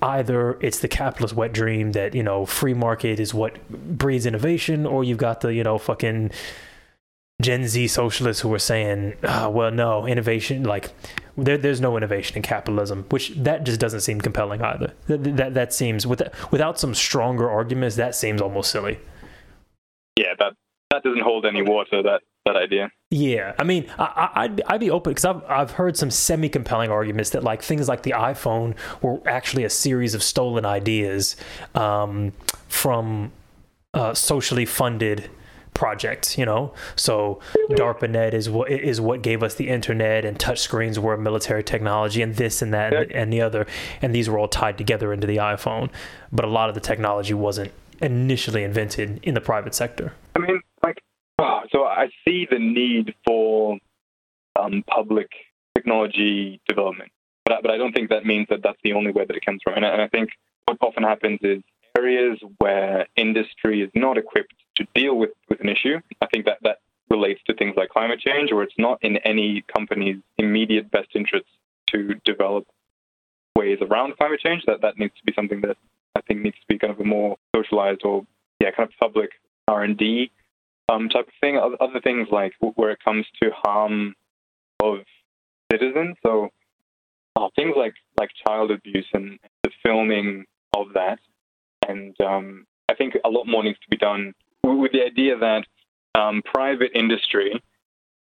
A: either it's the capitalist wet dream that you know free market is what breeds innovation, or you've got the you know fucking Gen Z socialists who were saying, oh, well, no, innovation, like, there, there's no innovation in capitalism, which that just doesn't seem compelling either. That, that, that seems, with, without some stronger arguments, that seems almost silly.
D: Yeah, that, that doesn't hold any water, that, that idea.
A: Yeah, I mean, I, would I'd, I'd be open because I've I've heard some semi compelling arguments that like things like the iPhone were actually a series of stolen ideas um, from uh, socially funded projects. You know, so DARPANET is what is what gave us the internet, and touchscreens were military technology, and this and that and, and the other, and these were all tied together into the iPhone. But a lot of the technology wasn't initially invented in the private sector.
D: I mean, like, so I see the need for um, public technology development, but I, but I don't think that means that that's the only way that it comes from. And I, and I think what often happens is areas where industry is not equipped to deal with, with an issue. I think that that relates to things like climate change, where it's not in any company's immediate best interests to develop ways around climate change. That that needs to be something that I think needs to be kind of a more socialized or yeah, kind of public R and D um, type of thing. Other things like where it comes to harm of citizens, so uh, things like like child abuse and the filming of that, and um, I think a lot more needs to be done with the idea that um, private industry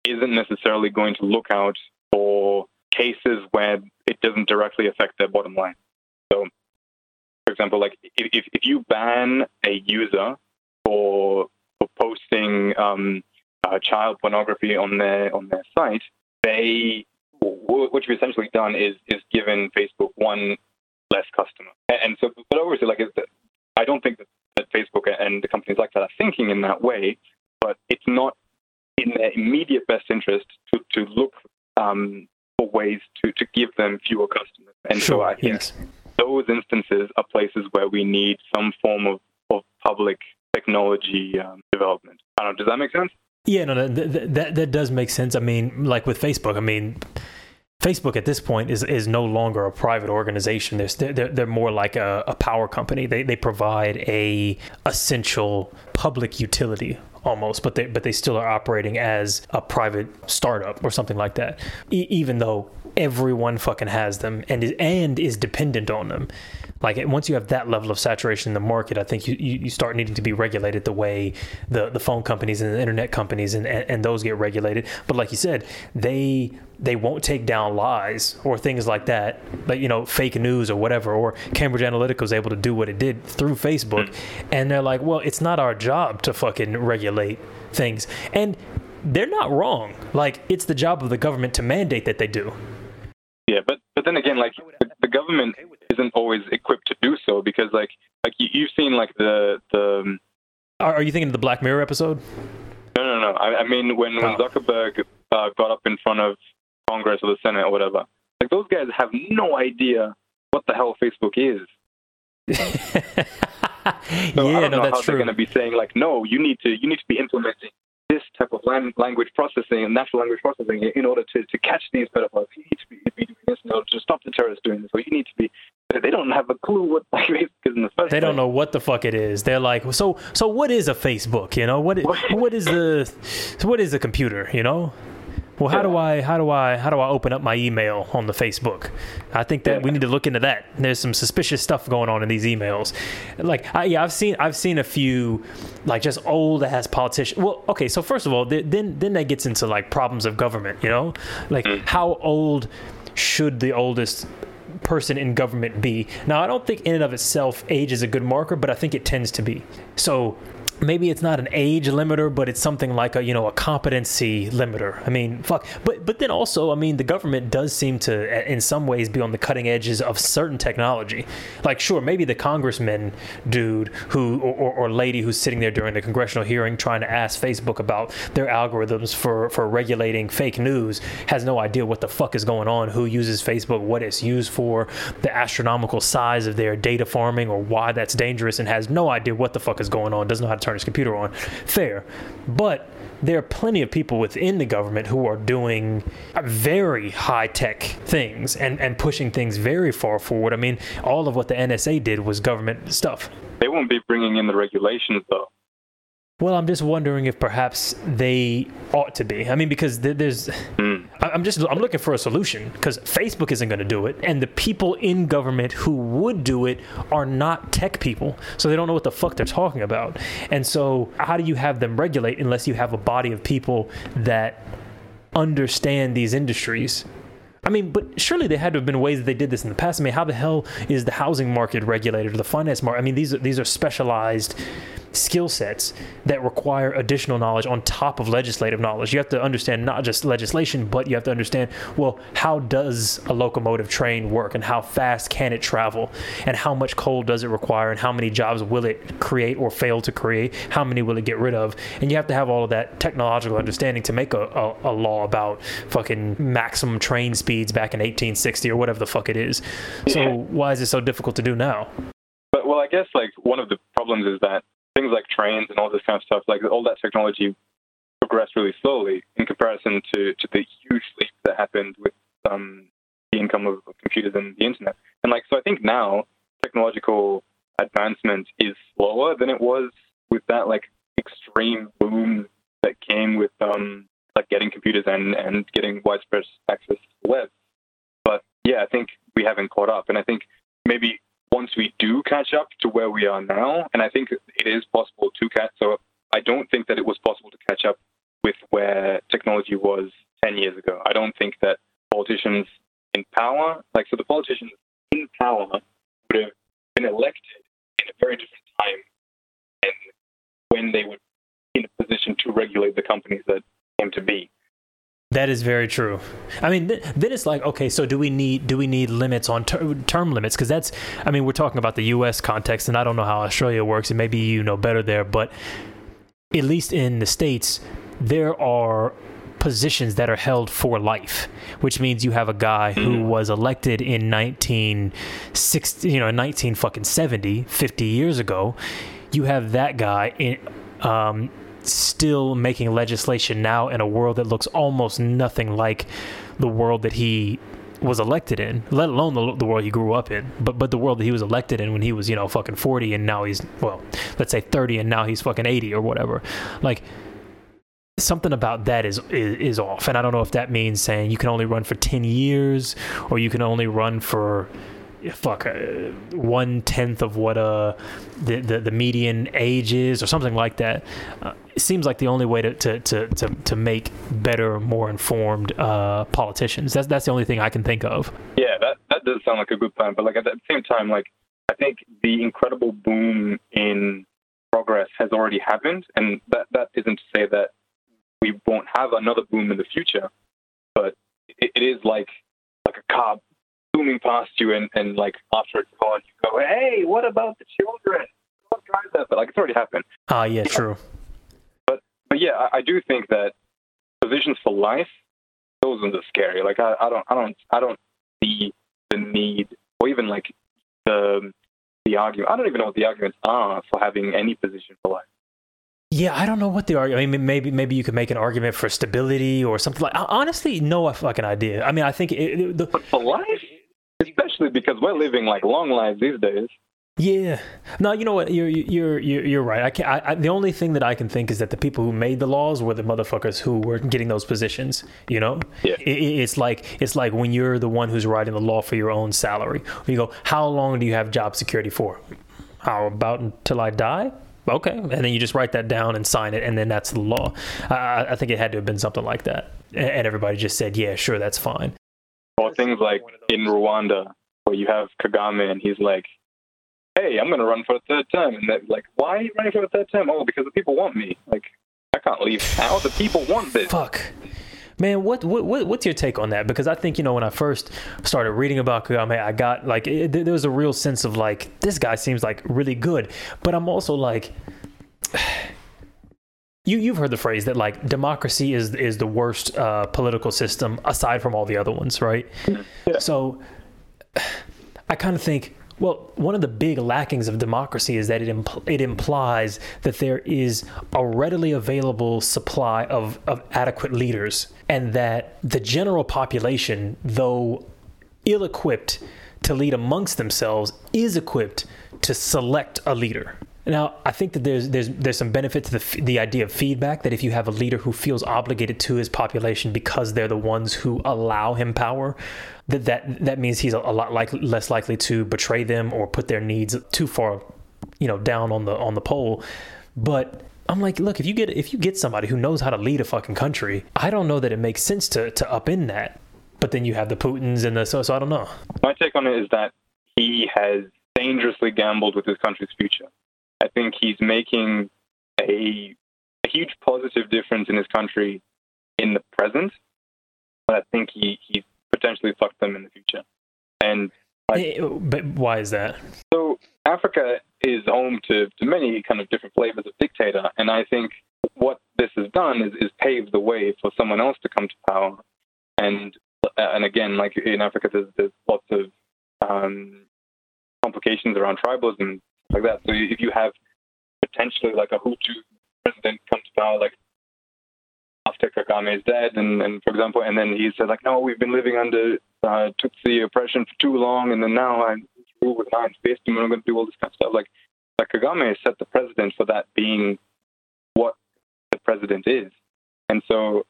D: isn't necessarily going to look out for cases where it doesn't directly affect their bottom line. So, for example, like if, if you ban a user for, for posting um, uh, child pornography on their on their site, they what you've essentially done is is given Facebook one less customer. And so, but obviously, like I don't think that, that Facebook and the companies like that are thinking in that way, but it's not in their immediate best interest to, to look um, for ways to, to give them fewer customers. And
A: sure,
D: so I think
A: yes.
D: those instances are places where we need some form of, of public technology um, development. I don't know, does that make sense?
A: Yeah, no, that, that that does make sense. I mean, like with Facebook, I mean, Facebook at this point is is no longer a private organization. They're they're, they're more like a, a power company. They they provide a essential public utility almost, but they but they still are operating as a private startup or something like that. E- even though everyone fucking has them and is and is dependent on them. Like once you have that level of saturation in the market, I think you, you start needing to be regulated the way the, the phone companies and the internet companies and, and, and those get regulated. But like you said, they they won't take down lies or things like that, like you know, fake news or whatever. Or Cambridge Analytica was able to do what it did through Facebook, mm. and they're like, well, it's not our job to fucking regulate things, and they're not wrong. Like it's the job of the government to mandate that they do.
D: Yeah, but then again, like the, the government isn't always equipped to do so because like like you, you've seen like the the.
A: Are, are you thinking of the Black Mirror episode?
D: No, no, no. I, I mean when when
A: Oh.
D: Zuckerberg uh, got up in front of Congress or the Senate or whatever, like those guys have no idea what the hell Facebook is. So I don't
A: no,
D: know
A: that's
D: how they're going to be saying like, no, you need to you need to be implementing this type of language processing and natural language processing in order to, to catch these pedophiles. You need to be, this in order to stop the terrorists doing this. Or you need to be. They don't have a clue what like Facebook is in the first
A: They don't know what the fuck it is. They're like, so so what is a Facebook? You know what what is the what is a computer? You know. Well, how do I how do I how do I open up my email on the Facebook? I think that we need to look into that. There's some suspicious stuff going on in these emails. Like, I, yeah, I've seen I've seen a few like just old ass politicians. Well, okay, so first of all, th- then then that gets into like problems of government. You know, like mm. how old should the oldest person in government be? Now, I don't think in and of itself age is a good marker, but I think it tends to be. So maybe it's not an age limiter, but it's something like a you know a competency limiter. I mean, fuck. But but then also, I mean, the government does seem to, in some ways, be on the cutting edges of certain technology. Like, sure, maybe the congressman dude who or, or, lady who's sitting there during the congressional hearing trying to ask Facebook about their algorithms for for regulating fake news has no idea what the fuck is going on, who uses Facebook, what it's used for, the astronomical size of their data farming, or why that's dangerous, and has no idea what the fuck is going on, doesn't know how to turn his computer on. Fair. But there are plenty of people within the government who are doing very high tech things and, and pushing things very far forward. I mean, all of what the NSA did was government stuff.
D: They won't be bringing in the regulations though.
A: Well, I'm just wondering if perhaps they ought to be. I mean, because there's,
D: Hmm.
A: I'm just, I'm looking for a solution because Facebook isn't going to do it, and the people in government who would do it are not tech people, so they don't know what the fuck they're talking about. And so, how do you have them regulate unless you have a body of people that understand these industries? I mean, but surely there had to have been ways that they did this in the past. I mean, how the hell is the housing market regulated or the finance market? I mean, these are, these are specialized skill sets that require additional knowledge on top of legislative knowledge. You have to understand not just legislation, but you have to understand, well, how does a locomotive train work and how fast can it travel and how much coal does it require and how many jobs will it create or fail to create? How many will it get rid of? And you have to have all of that technological understanding to make a, a, a law about fucking maximum train speeds back in 1860 or whatever the fuck it is. So why is it so difficult to do now?
D: Well, well, I guess like one of the problems is that things like trains and all this kind of stuff, like all that technology progressed really slowly in comparison to, to the huge leap that happened with um, the income of computers and the internet. And like, so I think now technological advancement is slower than it was with that like extreme boom that came with um, like getting computers and, and getting widespread access to the web. But yeah, I think we haven't caught up. And I think maybe once we do catch up to where we are now, and I think it is possible to catch, so I don't think that it was possible to catch up with where technology was 10 years ago. I don't think that politicians in power, like, so the politicians in power would have been elected in a very different time and when they were in a position to regulate the companies that came to be.
A: That is very true. I mean, th- then it's like, okay, so do we need do we need limits on ter- term limits? Because that's, I mean, we're talking about the U.S. context, and I don't know how Australia works, and maybe you know better there, but at least in the states, there are positions that are held for life, which means you have a guy who was elected in 1960, you know, 19 fucking 70, 50 years ago. You have that guy in, um, still making legislation now in a world that looks almost nothing like the world that he was elected in, let alone the, the world he grew up in, but but the world that he was elected in when he was you know fucking forty and now he's well, let's say thirty and now he's fucking eighty or whatever, like something about that is, is is off and i don't know if that means saying you can only run for 10 years or you can only run for fuck uh, one tenth of what uh the, the, the median age is or something like that. Uh, it seems like the only way to to, to, to, to make better more informed uh politicians. That's that's the only thing i can think of.
D: Yeah, that that does sound like a good plan, but like at the same time, like I think the incredible boom in progress has already happened, and that that isn't to say that we won't have another boom in the future, but it, it is like like a car zooming past you, and and like after it's gone, you go, hey, what about the children? Don't drive that, but like it's already happened.
A: ah yeah true
D: But but yeah, I, I do think that positions for life, those ones are scary. Like I, I don't, I don't, I don't see the need, or even like the the argument. I don't even know what the arguments are for having any position for life.
A: Yeah, I don't know what the argument. I mean, maybe maybe you could make an argument for stability or something like. Honestly, no fucking idea. I mean, I think it, it- the,
D: But for life, especially because we're living like long lives these days.
A: yeah. No, you know what? You're you're you're, you're right. I can I, I, the only thing that I can think is that the people who made the laws were the motherfuckers who were getting those positions. You know,
D: Yeah.
A: It, it- it's like it's like when you're the one who's writing the law for your own salary. You go, how long do you have job security for? How about until I die? Okay, and then you just write that down and sign it, and then that's the law. I, I think it had to have been something like that, and everybody just said, "Yeah, sure, that's fine."
D: Or things like in Rwanda, where you have Kagame and he's like, "Hey, I'm going to run for a third term," and they're like, "Why are you running for a third term?" Oh, because the people want me. Like, I can't leave now. The people want this.
A: Fuck. Man, what, what what what's your take on that? Because I think you know when I first started reading about Kagame, I got like it, there was a real sense of like this guy seems like really good, but I'm also like, you you've heard the phrase that like democracy is is the worst uh, political system aside from all the other ones, right? So I kind of think, well, one of the big lackings of democracy is that it impl- it implies that there is a readily available supply of, of adequate leaders, and that the general population, though ill equipped to lead amongst themselves, is equipped to select a leader. Now, I think that there's there's there's some benefit to the the idea of feedback. That if you have a leader who feels obligated to his population because they're the ones who allow him power, that that that means he's a, a lot like less likely to betray them or put their needs too far, you know, down on the on the pole. But I'm like, look, if you get if you get somebody who knows how to lead a fucking country, I don't know that it makes sense to to up in that. But then you have the Putins and the so so I don't know.
D: My take on it is that he has dangerously gambled with his country's future. I think he's making a, a huge positive difference in his country in the present, but I think he, he potentially fucked them in the future. And Like-
A: Eh, but why is that?
D: so Africa is home to, to many kind of different flavors of dictator, and I think what this has done is, is paved the way for someone else to come to power. And and again, like in Africa, there's, there's lots of um, complications around tribalism, like that. So if you have potentially like a Hutu president come to power, like after Kagame is dead, and, and for example, and then he said like, no, we've been living under uh, Tutsi oppression for too long, and then now I rule with iron fist, and we're going to do all this kind of stuff. Like, like Kagame set the precedent for that being what the president is, and so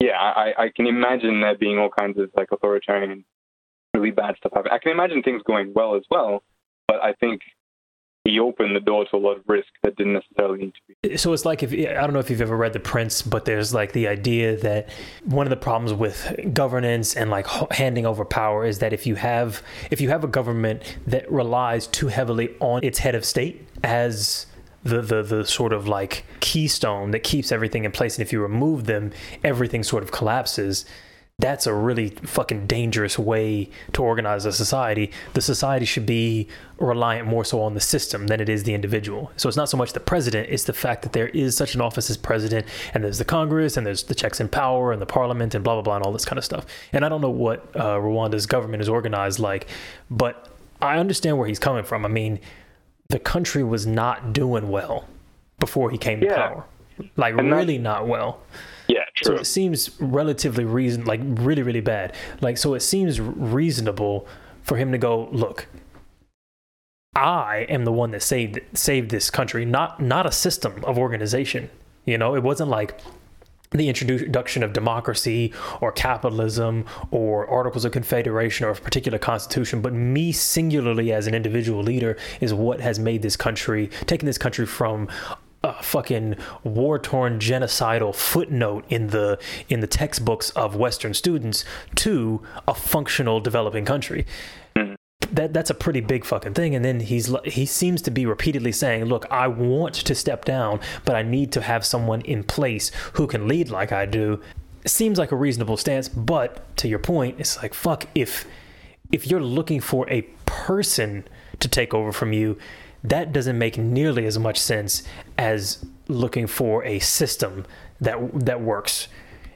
D: yeah, I, I can imagine there being all kinds of like authoritarian, really bad stuff happening. I can imagine things going well as well, but I think he opened the door to a lot of risk that didn't necessarily need to be.
A: So it's like if I don't know if you've ever read The Prince, but there's like the idea that one of the problems with governance and like handing over power is that if you have if you have a government that relies too heavily on its head of state as the, the the sort of like keystone that keeps everything in place and if you remove them everything sort of collapses that's a really fucking dangerous way to organize a society. The society should be reliant more so on the system than it is the individual. So it's not so much the president, it's the fact that there is such an office as president, and there's the Congress, and there's the checks and power, and the parliament, and blah, blah, blah, and all this kind of stuff. And I don't know what uh, Rwanda's government is organized like, but I understand where he's coming from. I mean, the country was not doing well before he came yeah. to power. Like, and really not well.
D: True.
A: So it seems relatively reason like really really bad. Like so it seems reasonable for him to go, look, I am the one that saved saved this country, not not a system of organization. You know, it wasn't like the introduction of democracy or capitalism or articles of confederation or a particular constitution, but me singularly as an individual leader is what has made this country, taken this country from a fucking war torn genocidal footnote in the in the textbooks of Western students to a functional developing country. Mm-hmm. That that's a pretty big fucking thing. And then he's he seems to be repeatedly saying, "Look, I want to step down, but I need to have someone in place who can lead like I do." Seems like a reasonable stance, but to your point, it's like fuck if if you're looking for a person to take over from you, that doesn't make nearly as much sense as looking for a system that that works.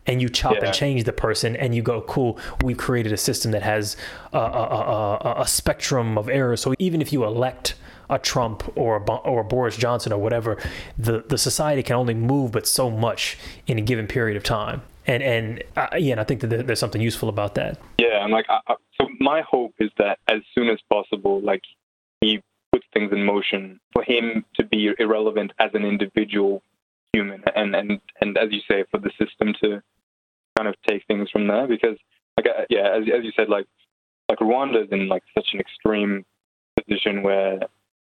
A: And you chop yeah. and change the person and you go cool we've created a system that has a, a, a, a, spectrum of errors. So even if you elect a Trump or a, or a Boris Johnson or whatever the the society can only move but so much in a given period of time. And and uh, yeah and I think that there's something useful about that.
D: Yeah and like I, so my hope is that as soon as possible like he puts things in motion for him to be irrelevant as an individual human. And and and as you say for the system to kind of take things from there. Because like uh, yeah as, as you said like like Rwanda is in like such an extreme position where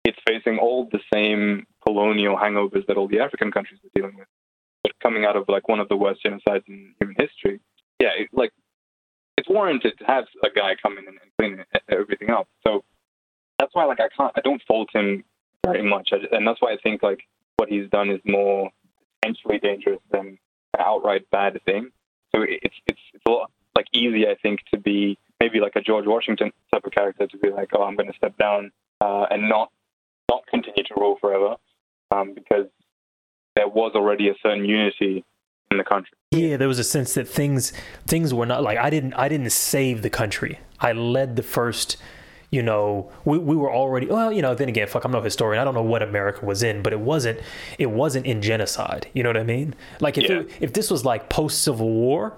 D: it's facing all the same colonial hangovers that all the African countries are dealing with but coming out of like one of the worst genocides in human history. Yeah it, like it's warranted to have a guy come in and, and clean everything up. So that's why like I can't I don't fault him very much, and that's why I think like what he's done is more potentially dangerous than an outright bad thing. So it's it's it's a lot like easy I think to be maybe like a George Washington type of character to be like oh I'm going to step down uh, and not not continue to rule forever um, because there was already a certain unity in the country.
A: Yeah, there was a sense that things things were not like I didn't I didn't save the country. I led the first you know, we, we were already well, you know, then again, fuck, I'm no historian. I don't know what America was in, but it wasn't it wasn't in genocide. You know what I mean? Like if yeah. it, if this was like post Civil War,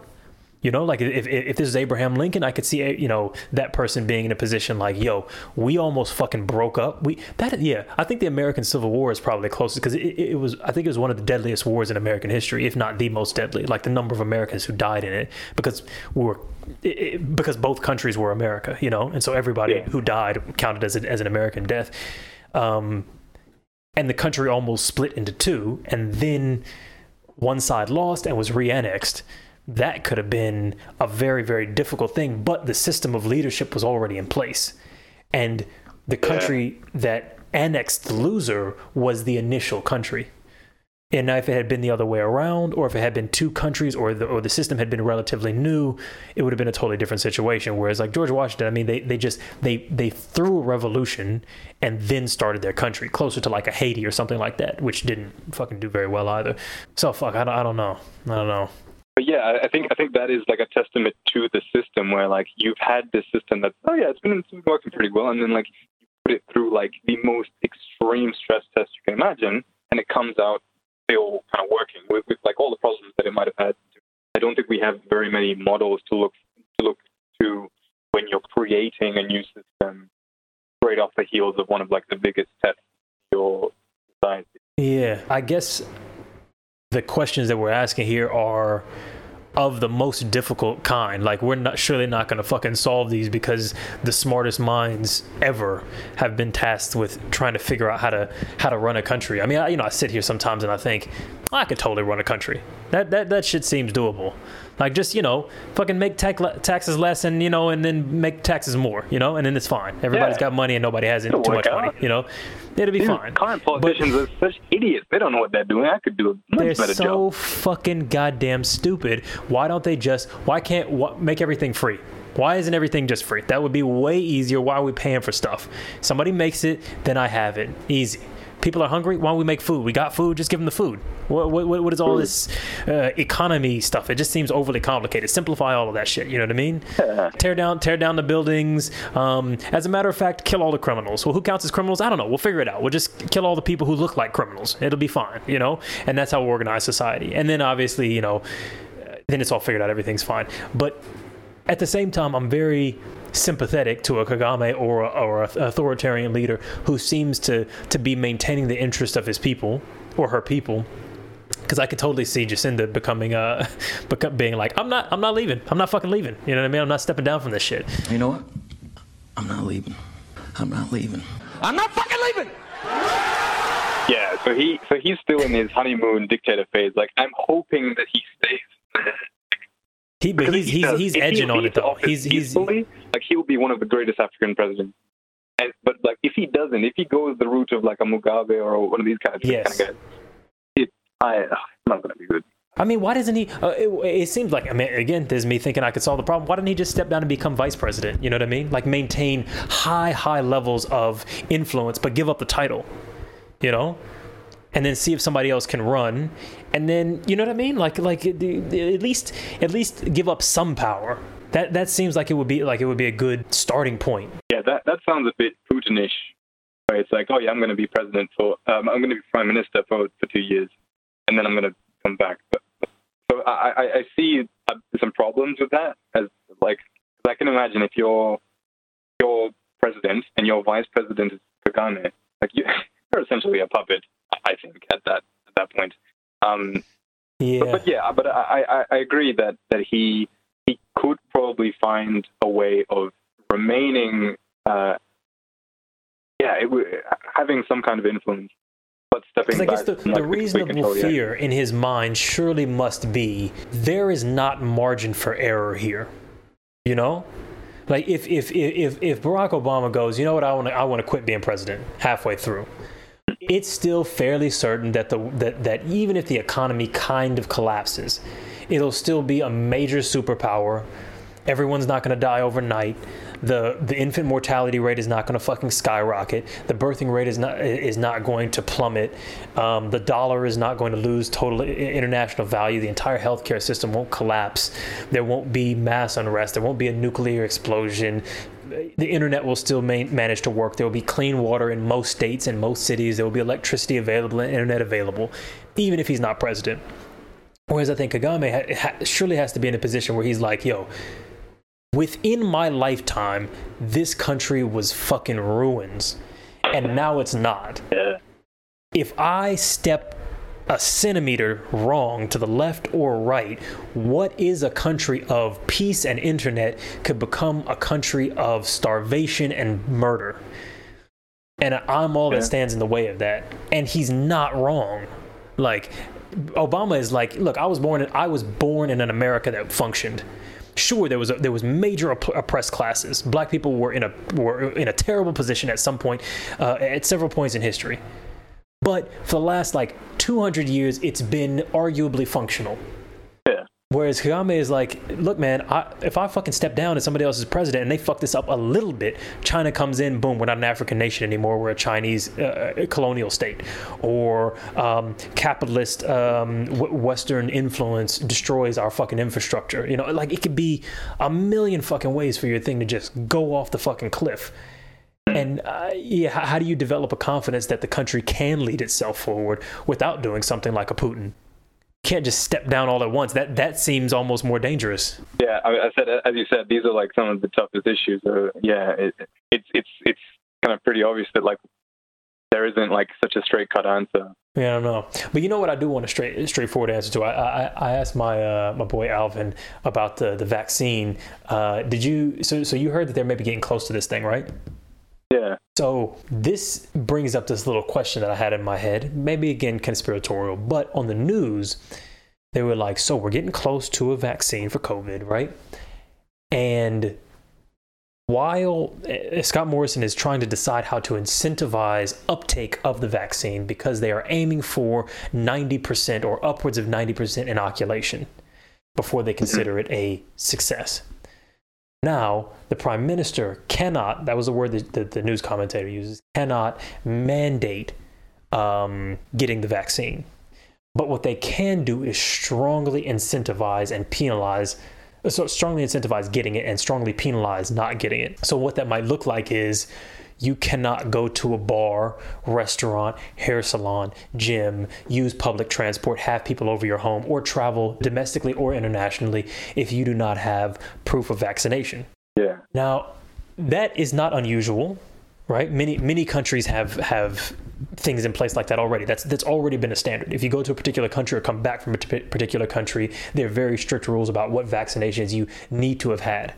A: you know, like if, if this is Abraham Lincoln, I could see you know that person being in a position like, yo, we almost fucking broke up. We that yeah, I think the American Civil War is probably the closest because it, it, was I think it was one of the deadliest wars in American history, if not the most deadly. Like the number of Americans who died in it because we were it, because both countries were America, you know, and so everybody yeah. who died counted as a, as an American death. Um, and the country almost split into two, and then one side lost and was re-annexed that could have been a very, very difficult thing. But the system of leadership was already in place. And the country yeah. that annexed the loser was the initial country. And if it had been the other way around, or if it had been two countries, or the or the system had been relatively new, it would have been a totally different situation. Whereas like George Washington, I mean, they, they just they they threw a revolution and then started their country closer to like a Haiti or something like that, which didn't fucking do very well either. So fuck, I don't, I don't know, I don't know
D: but yeah, I think I think that is like a testament to the system where like you've had this system that oh yeah, it's been, it's been working pretty well, and then like you put it through like the most extreme stress test you can imagine, and it comes out still kind of working with, with like all the problems that it might have had. I don't think we have very many models to look to look to when you're creating a new system straight off the heels of one of like the biggest tests your society.
A: Yeah, I guess the questions that we're asking here are of the most difficult kind. Like we're not surely not going to fucking solve these because the smartest minds ever have been tasked with trying to figure out how to how to run a country. I mean, I, you know, I sit here sometimes and I think I could totally run a country. That that that shit seems doable. Like just you know, fucking make tax, taxes less and you know, and then make taxes more. You know, and then it's fine. Everybody's
D: Yeah.
A: got money and nobody has too much
D: work
A: money. You know, it'll be
D: These
A: fine.
D: current politicians are such idiots. They don't know what they're doing. I could do a
A: They're
D: much better
A: so
D: job.
A: fucking goddamn stupid. Why don't they just? Why can't wh- make everything free? Why isn't everything just free? That would be way easier. Why are we paying for stuff? Somebody makes it, then I have it. Easy. People are hungry. Why don't we make food? We got food. Just give them the food. What, what, what is all this uh, economy stuff? It just seems overly complicated. Simplify all of that shit. You know what I mean? Tear down, tear down the buildings. Um, as a matter of fact, kill all the criminals. Well, who counts as criminals? I don't know. We'll figure it out. We'll just kill all the people who look like criminals. It'll be fine. You know, and that's how we organize society. And then obviously, you know, then it's all figured out. Everything's fine. But at the same time, I'm very sympathetic to a Kagame or a, or a authoritarian leader who seems to to be maintaining the interest of his people or her people. Because I could totally see Jacinda becoming uh, become, being like, I'm not, I'm not leaving. I'm not fucking leaving. You know what I mean? I'm not stepping down from this shit.
B: You know what? I'm not leaving. I'm not leaving.
E: I'm not fucking leaving.
D: Yeah, so he so he's still in his honeymoon dictator phase. Like I'm hoping that he stays.
A: He, but
D: Because
A: he's
D: if
A: he's, he's
D: if he
A: edging on it though. He's he's
D: peacefully, like he will be one of the greatest African presidents. And but like if he doesn't, if he goes the route of like a Mugabe or one of these kind of,
A: Yes.
D: kind of guys, it I it's not gonna be good.
A: I mean, why doesn't he? Uh, it, it seems like I mean, again, there's me thinking I could solve the problem. Why didn't he just step down and become vice president? You know what I mean? Like maintain high, high levels of influence, but give up the title. You know, and then see if somebody else can run, and then you know what I mean? Like, like at least, at least give up some power. That that seems like it would be like it would be a good starting point.
D: Yeah, that that sounds a bit Putinish. Where it's like, oh yeah, I'm going to be president for, um, I'm going to be prime minister for for two years, and then I'm going to come back. But, so I, I, I see uh, some problems with that. As like, 'cause I can imagine if you're you're president and your vice president is Kagame, like you, you're essentially a puppet. I think at that at that point. Um,
A: Yeah.
D: but, but yeah, but I, I, I agree that, that he he could probably find a way of remaining, uh, yeah, it, w- having some kind of influence, but stepping
A: Because I guess the, the reasonable fear in his mind surely must be there is not margin for error here. You know? Like if if if if Barack Obama goes, you know what, I want to I want to quit being president halfway through. It's still fairly certain that the that, that even if the economy kind of collapses, it'll still be a major superpower. Everyone's not going to die overnight. The the infant mortality rate is not going to fucking skyrocket. The birthing rate is not is not going to plummet. Um, the dollar is not going to lose total international value. The entire healthcare system won't collapse. There won't be mass unrest. There won't be a nuclear explosion. The internet will still man- manage to work. There will be clean water in most states and most cities. There will be electricity available and internet available, even if he's not president. Whereas I think Kagame ha- ha- surely has to be in a position where he's like, yo, within my lifetime, this country was fucking ruins, and now it's not. If I step a centimeter wrong to the left or right, what is a country of peace and internet could become a country of starvation and murder. And I'm all
D: Yeah.
A: that stands in the way of that. And he's not wrong. Like Obama is like, look, I was born in, I was born in an America that functioned. Sure, there was a, there was major opp- oppressed classes. Black people were in a were in a terrible position at some point, uh, at several points in history. But for the last like 200 years, it's been arguably functional.
D: Yeah.
A: Whereas Kagame is like, look, man, I, if I fucking step down as somebody else's president and they fuck this up a little bit, China comes in, boom, we're not an African nation anymore. We're a Chinese uh, colonial state. Or um, capitalist um, w- Western influence destroys our fucking infrastructure. You know, like it could be a million fucking ways for your thing to just go off the fucking cliff. And uh, yeah, how, how do you develop a confidence that the country can lead itself forward without doing something like a Putin? Can't just step down all at once. That that seems almost more dangerous.
D: Yeah, I, I said as you said, these are like some of the toughest issues. So yeah, it, it's it's it's kind of pretty obvious that like there isn't like such a straight cut answer.
A: Yeah, I don't know, but you know what? I do want a straight straightforward answer to. I I, I asked my uh, my boy Alvin about the the vaccine. Uh, did you? So so you heard that they're maybe getting close to this thing, right?
D: Yeah.
A: So this brings up this little question that I had in my head. Maybe again conspiratorial, but on the news, they were like, "So we're getting close to a vaccine for COVID, right?" And while uh, Scott Morrison is trying to decide how to incentivize uptake of the vaccine because they are aiming for 90% or upwards of 90% inoculation before they consider it a success. Now, the prime minister cannot, that was the word that the, news commentator uses, cannot mandate um, getting the vaccine. But what they can do is strongly incentivize and penalize so strongly incentivize getting it and strongly penalize not getting it. So what that might look like is you cannot go to a bar, restaurant, hair salon, gym, use public transport, have people over your home, or travel domestically or internationally if you do not have proof of vaccination.
D: Yeah.
A: Now, that is not unusual, right? Many many countries have have things in place like that already. That's that's already been a standard. If you go to a particular country or come back from a t- particular country, there are very strict rules about what vaccinations you need to have had.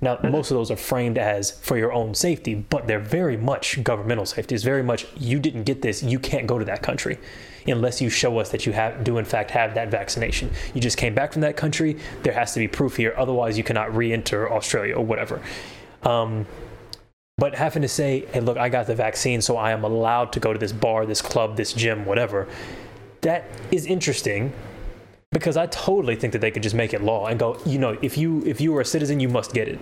A: Now, most of those are framed as for your own safety, but they're very much governmental safety. It's very much you didn't get this, you can't go to that country unless you show us that you have do in fact have that vaccination. You just came back from that country, there has to be proof here. Otherwise, you cannot re-enter Australia or whatever. Um, but having to say, hey, look, I got the vaccine, so I am allowed to go to this bar, this club, this gym, whatever, that is interesting because I totally think that they could just make it law and go, you know, if you if you are a citizen, you must get it.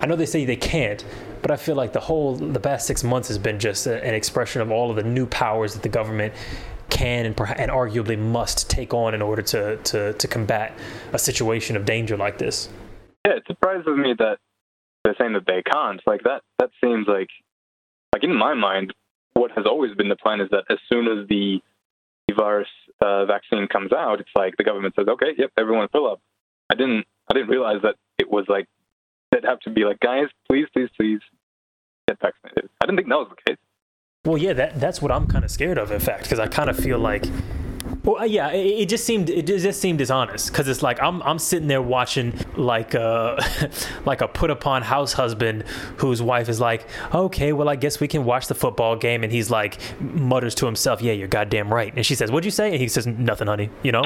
A: I know they say they can't, but I feel like the whole the past six months has been just a, an expression of all of the new powers that the government can and, and arguably must take on in order to, to to combat a situation of danger like this.
D: Yeah, it surprises me that they're saying that they can't. Like that that seems like like in my mind, what has always been the plan is that as soon as the virus vaccine comes out, it's like the government says, okay, yep, everyone fill up. I didn't I didn't realize that it was like they'd have to be like, guys, please, please, please get vaccinated. I didn't think that was the case.
A: Well, yeah, that that's what I'm kind of scared of, in fact, because I kind of feel like well, uh, yeah, it, it, just seemed it just seemed dishonest because it's like I'm I'm sitting there watching like a like a put upon house husband whose wife is like, okay, well I guess we can watch the football game, and he's like mutters to himself, yeah, you're goddamn right, and she says, what'd you say? And he says nothing, honey, you know,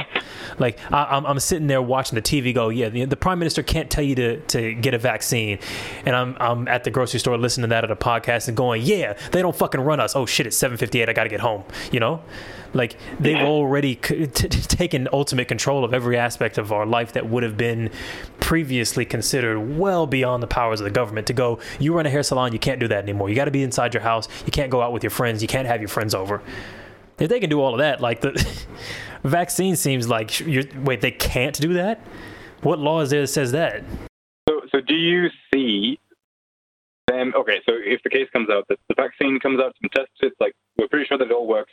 A: like I, am I'm, I'm sitting there watching the TV go, yeah, the, the prime minister can't tell you to to get a vaccine, and I'm I'm at the grocery store listening to that at a podcast and going, yeah, they don't fucking run us. Oh shit, it's 7:58, I got to get home, you know. Like they've already t- t- taken ultimate control of every aspect of our life that would have been previously considered well beyond the powers of the government. To go, you run a hair salon, you can't do that anymore. You got to be inside your house. You can't go out with your friends. You can't have your friends over. If they can do all of that, like the vaccine seems like wait, they can't do that. What law is there that says that?
D: So, so do you see them? Okay, so if the case comes out that the vaccine comes out, some tests, it's like we're pretty sure that it all works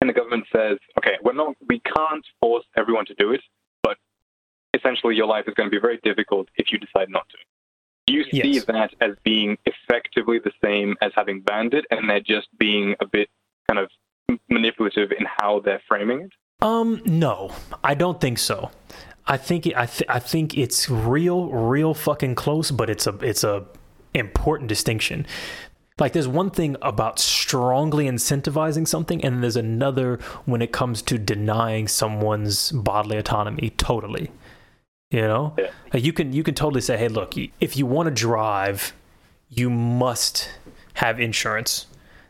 D: and the government says, okay, we're not, we can't force everyone to do it, but essentially your life is going to be very difficult if you decide not to. Do you see yes. that as being effectively the same as having banned it, and they're just being a bit kind of manipulative in how they're framing it?
A: Um, no, I don't think so. I think I, th- I think it's real, real fucking close, but it's a it's a important distinction like there's one thing about strongly incentivizing something, and there's another when it comes to denying someone's bodily autonomy totally. You know, yeah. like you can you can totally say, hey, look, if you want to drive, you must have insurance.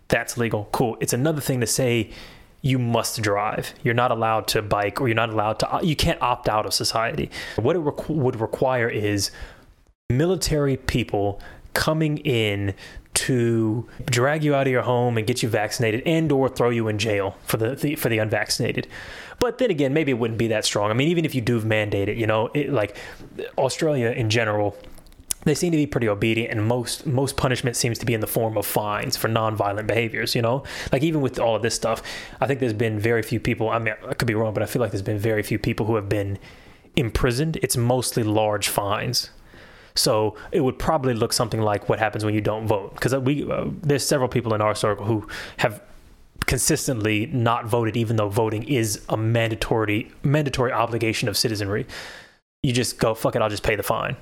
A: That's legal. Cool. It's another thing to say you must drive. You're not allowed to bike or you're not allowed to, you can't opt out of society. What it requ- would require is military people coming in to drag you out of your home and get you vaccinated and or throw you in jail for the, the, for the unvaccinated. But then again maybe it wouldn't be that strong. I mean even if you do mandate it you know it, like australia in general they seem to be pretty obedient and most most punishment seems to be in the form of fines for non-violent behaviors you know? Like even with all of this stuff i think there's been very few people i mean i could be wrong but i feel like there's been very few people who have been imprisoned. It's mostly large fines so it would probably look something like what happens when you don't vote because we uh, there's several people in our circle who have consistently not voted even though voting is a mandatory mandatory obligation of citizenry you just go fuck it i'll just pay the fine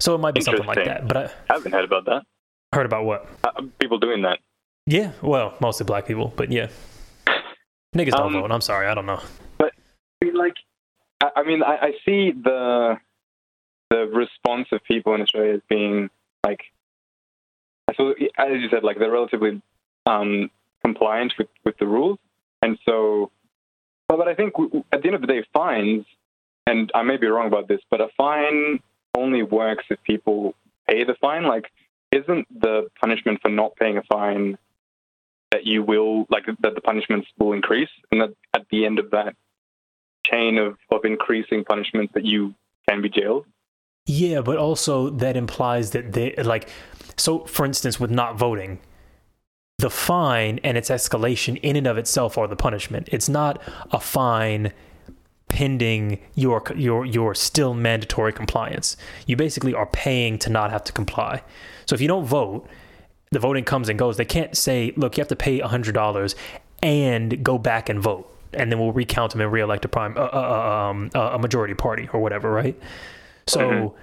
A: so it might be something like that. But I
D: I haven't heard about that.
A: heard about what?
D: Uh, people doing that.
A: Yeah, well, mostly black people, but yeah. Niggas don't
D: Um,
A: vote. I'm sorry, I don't know.
D: I mean, like, I, I mean, I, I see the the response of people in Australia as being like, I suppose, as you said, like they're relatively um, compliant with, with the rules, and so, but, but I think at the end of the day, fines, and I may be wrong about this, but a fine only works if people pay the fine. Like, isn't the punishment for not paying a fine that you will like that the punishments will increase, and that at the end of that chain of, of increasing punishments, that you can be jailed.
A: Yeah, but also that implies that they like so for instance with not voting, the fine and its escalation in and of itself are the punishment. It's not a fine pending your your your still mandatory compliance. You basically are paying to not have to comply. So if you don't vote, the voting comes and goes. They can't say, "Look, you have to pay $100 and go back and vote." And then we'll recount them and reelect a prime uh, uh, um, uh, a majority party or whatever, right? So
D: Mhm.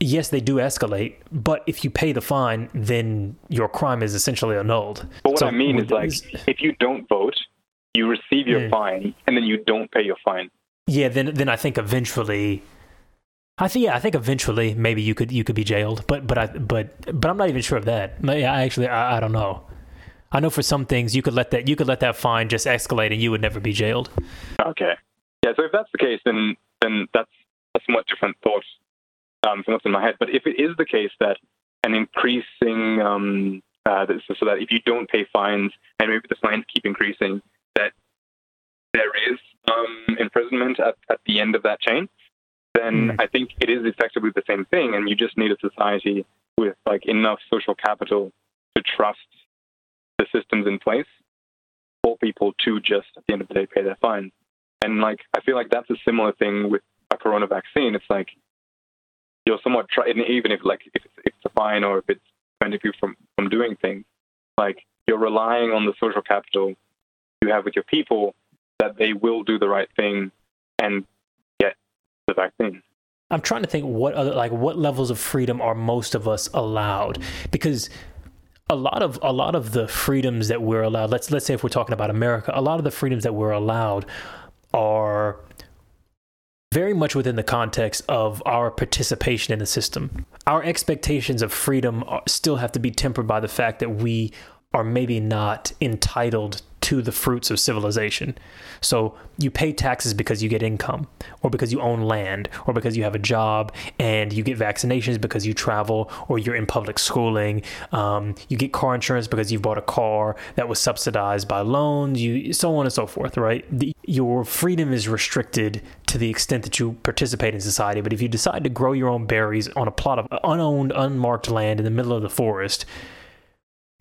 A: yes, they do escalate, but if you pay the fine, then your crime is essentially annulled.
D: But what
A: So
D: I mean is like
A: these-
D: if you don't vote, you receive your
A: Mm.
D: fine and then you don't pay your fine.
A: yeah, then then I think eventually, I think yeah, I think eventually maybe you could you could be jailed, but but I but but I'm not even sure of that. Yeah, I actually I, I don't know. I know for some things you could let that you could let that fine just escalate and you would never be jailed.
D: Okay. Yeah. So if that's the case, then then that's a somewhat different thought um, from what's in my head. But if it is the case that an increasing um, uh, so that if you don't pay fines and maybe the fines keep increasing, that there is um, imprisonment at, at the end of that chain, then
A: Mm.
D: I think it is effectively the same thing, and you just need a society with like enough social capital to trust the systems in place for people to just at the end of the day pay their fines. And like I feel like that's a similar thing with a corona vaccine. It's like you're somewhat try- even if like if it's, if it's a fine or if it's preventing you from from doing things, like you're relying on the social capital you have with your people that they will do the right thing and get the vaccine.
A: I'm trying to think what other like what levels of freedom are most of us allowed because a lot of a lot of the freedoms that we're allowed let's let's say if we're talking about America a lot of the freedoms that we're allowed are very much within the context of our participation in the system. Our expectations of freedom still have to be tempered by the fact that we are maybe not entitled to the fruits of civilization. So you pay taxes because you get income, or because you own land, or because you have a job, and you get vaccinations because you travel, or you're in public schooling. Um, you get car insurance because you've bought a car that was subsidized by loans. You so on and so forth. Right? The, your freedom is restricted to the extent that you participate in society. But if you decide to grow your own berries on a plot of unowned, unmarked land in the middle of the forest,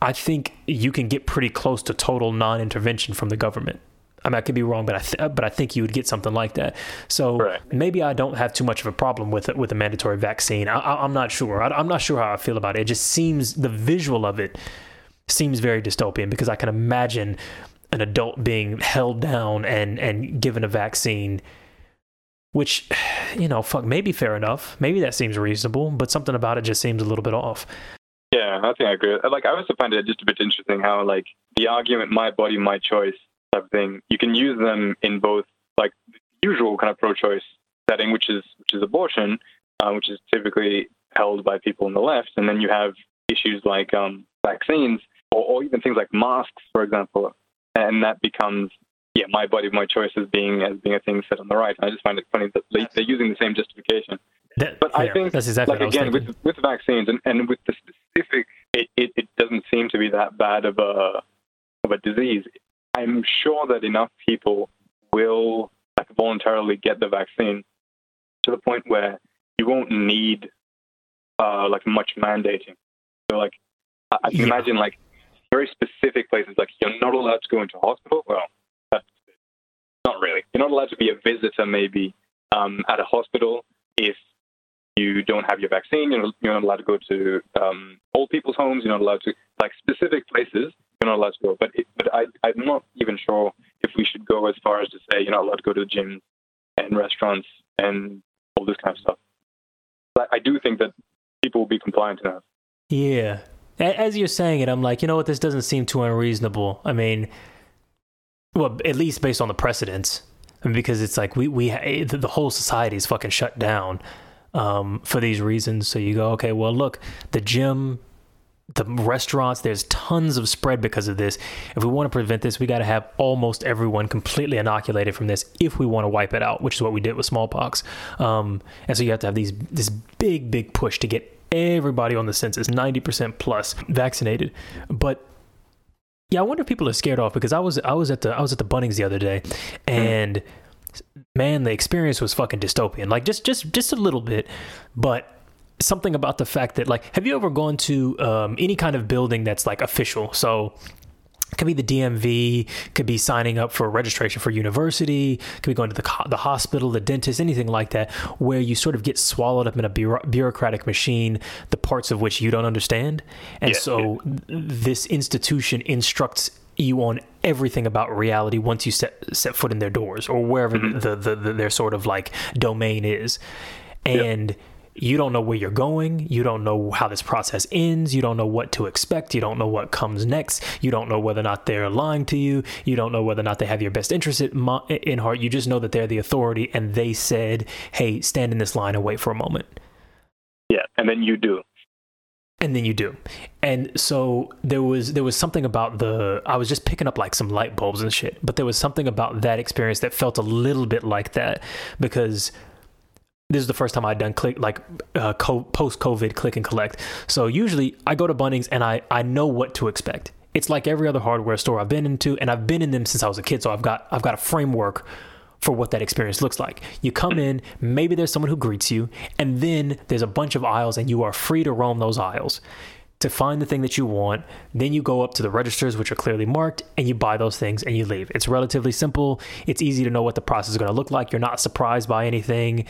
A: I think you can get pretty close to total non-intervention from the government. I mean, I could be wrong, but I th- but I think you would get something like that. So
D: Right.
A: maybe I don't have too much of a problem with it with a mandatory vaccine. I, I, I'm not sure. I, I'm not sure how I feel about it. It just seems the visual of it seems very dystopian because I can imagine an adult being held down and and given a vaccine, which you know, fuck, maybe fair enough. Maybe that seems reasonable, but something about it just seems a little bit off.
D: Yeah, I think I agree. Like I also find it just a bit interesting how like the argument "my body, my choice" type of thing. You can use them in both like the usual kind of pro-choice setting, which is which is abortion, uh, which is typically held by people on the left, and then you have issues like um, vaccines or, or even things like masks, for example, and that becomes yeah, my body, my choice as being as being a thing set on the right. I just find it funny that they're using the same justification.
A: That,
D: But I think,
A: that's exactly
D: like again with with vaccines and, and with the specific, it, it, it doesn't seem to be that bad of a of a disease. I'm sure that enough people will like voluntarily get the vaccine to the point where you won't need uh, like much mandating. So like I, I can
A: Yeah.
D: imagine like very specific places like you're not allowed to go into hospital. Well, that's not really. You're not allowed to be a visitor maybe um, at a hospital if you don't have your vaccine. You're not, you're not allowed to go to um, old people's homes. You're not allowed to like specific places. You're not allowed to go. But it, but I I'm not even sure if we should go as far as to say you're not allowed to go to the gym and restaurants and all this kind of stuff. But I do think that people will be compliant enough.
A: Yeah. As you're saying it, I'm like, you know what? This doesn't seem too unreasonable. I mean, well, at least based on the precedents, I mean, because it's like we we the the whole society is fucking shut down um, for these reasons. So you go, okay, well, look, the gym, the restaurants, there's tons of spread because of this. If we want to prevent this, we got to have almost everyone completely inoculated from this if we want to wipe it out, which is what we did with smallpox. Um, and so you have to have these this big, big push to get everybody on the census, 90% plus vaccinated. But yeah, I wonder if people are scared off because I was I was at the I was at the Bunnings the other day, and man, the experience was fucking dystopian. Like just just just a little bit, but something about the fact that like, have you ever gone to um, any kind of building that's like official? So. it Could be the DMV, could be signing up for registration for university, could be going to the, the hospital, the dentist, anything like that, where you sort of get swallowed up in a bureau- bureaucratic machine, the parts of which you don't understand. And
D: Yeah,
A: so th- this institution instructs you on everything about reality once you set set foot in their doors or wherever mm-hmm. the, the, the their sort of like domain is. And you don't know where you're going. You don't know how this process ends. You don't know what to expect. You don't know what comes next. You don't know whether or not they're lying to you. You don't know whether or not they have your best interest in, in heart. You just know that they're the authority and they said hey stand in this line and wait for a moment.
D: Yeah, and then you do.
A: And then you do and so there was there was something about the i was just picking up like some light bulbs and shit but there was something about that experience that felt a little bit like that because this is the first time I'd done click like uh, co- post COVID click and collect. So usually I go to Bunnings and I I know what to expect. It's like every other hardware store I've been into, and I've been in them since I was a kid. So I've got I've got a framework for what that experience looks like. You come in, maybe there's someone who greets you, and then there's a bunch of aisles, and you are free to roam those aisles to find the thing that you want. Then you go up to the registers, which are clearly marked, and you buy those things and you leave. It's relatively simple. It's easy to know what the process is going to look like. You're not surprised by anything.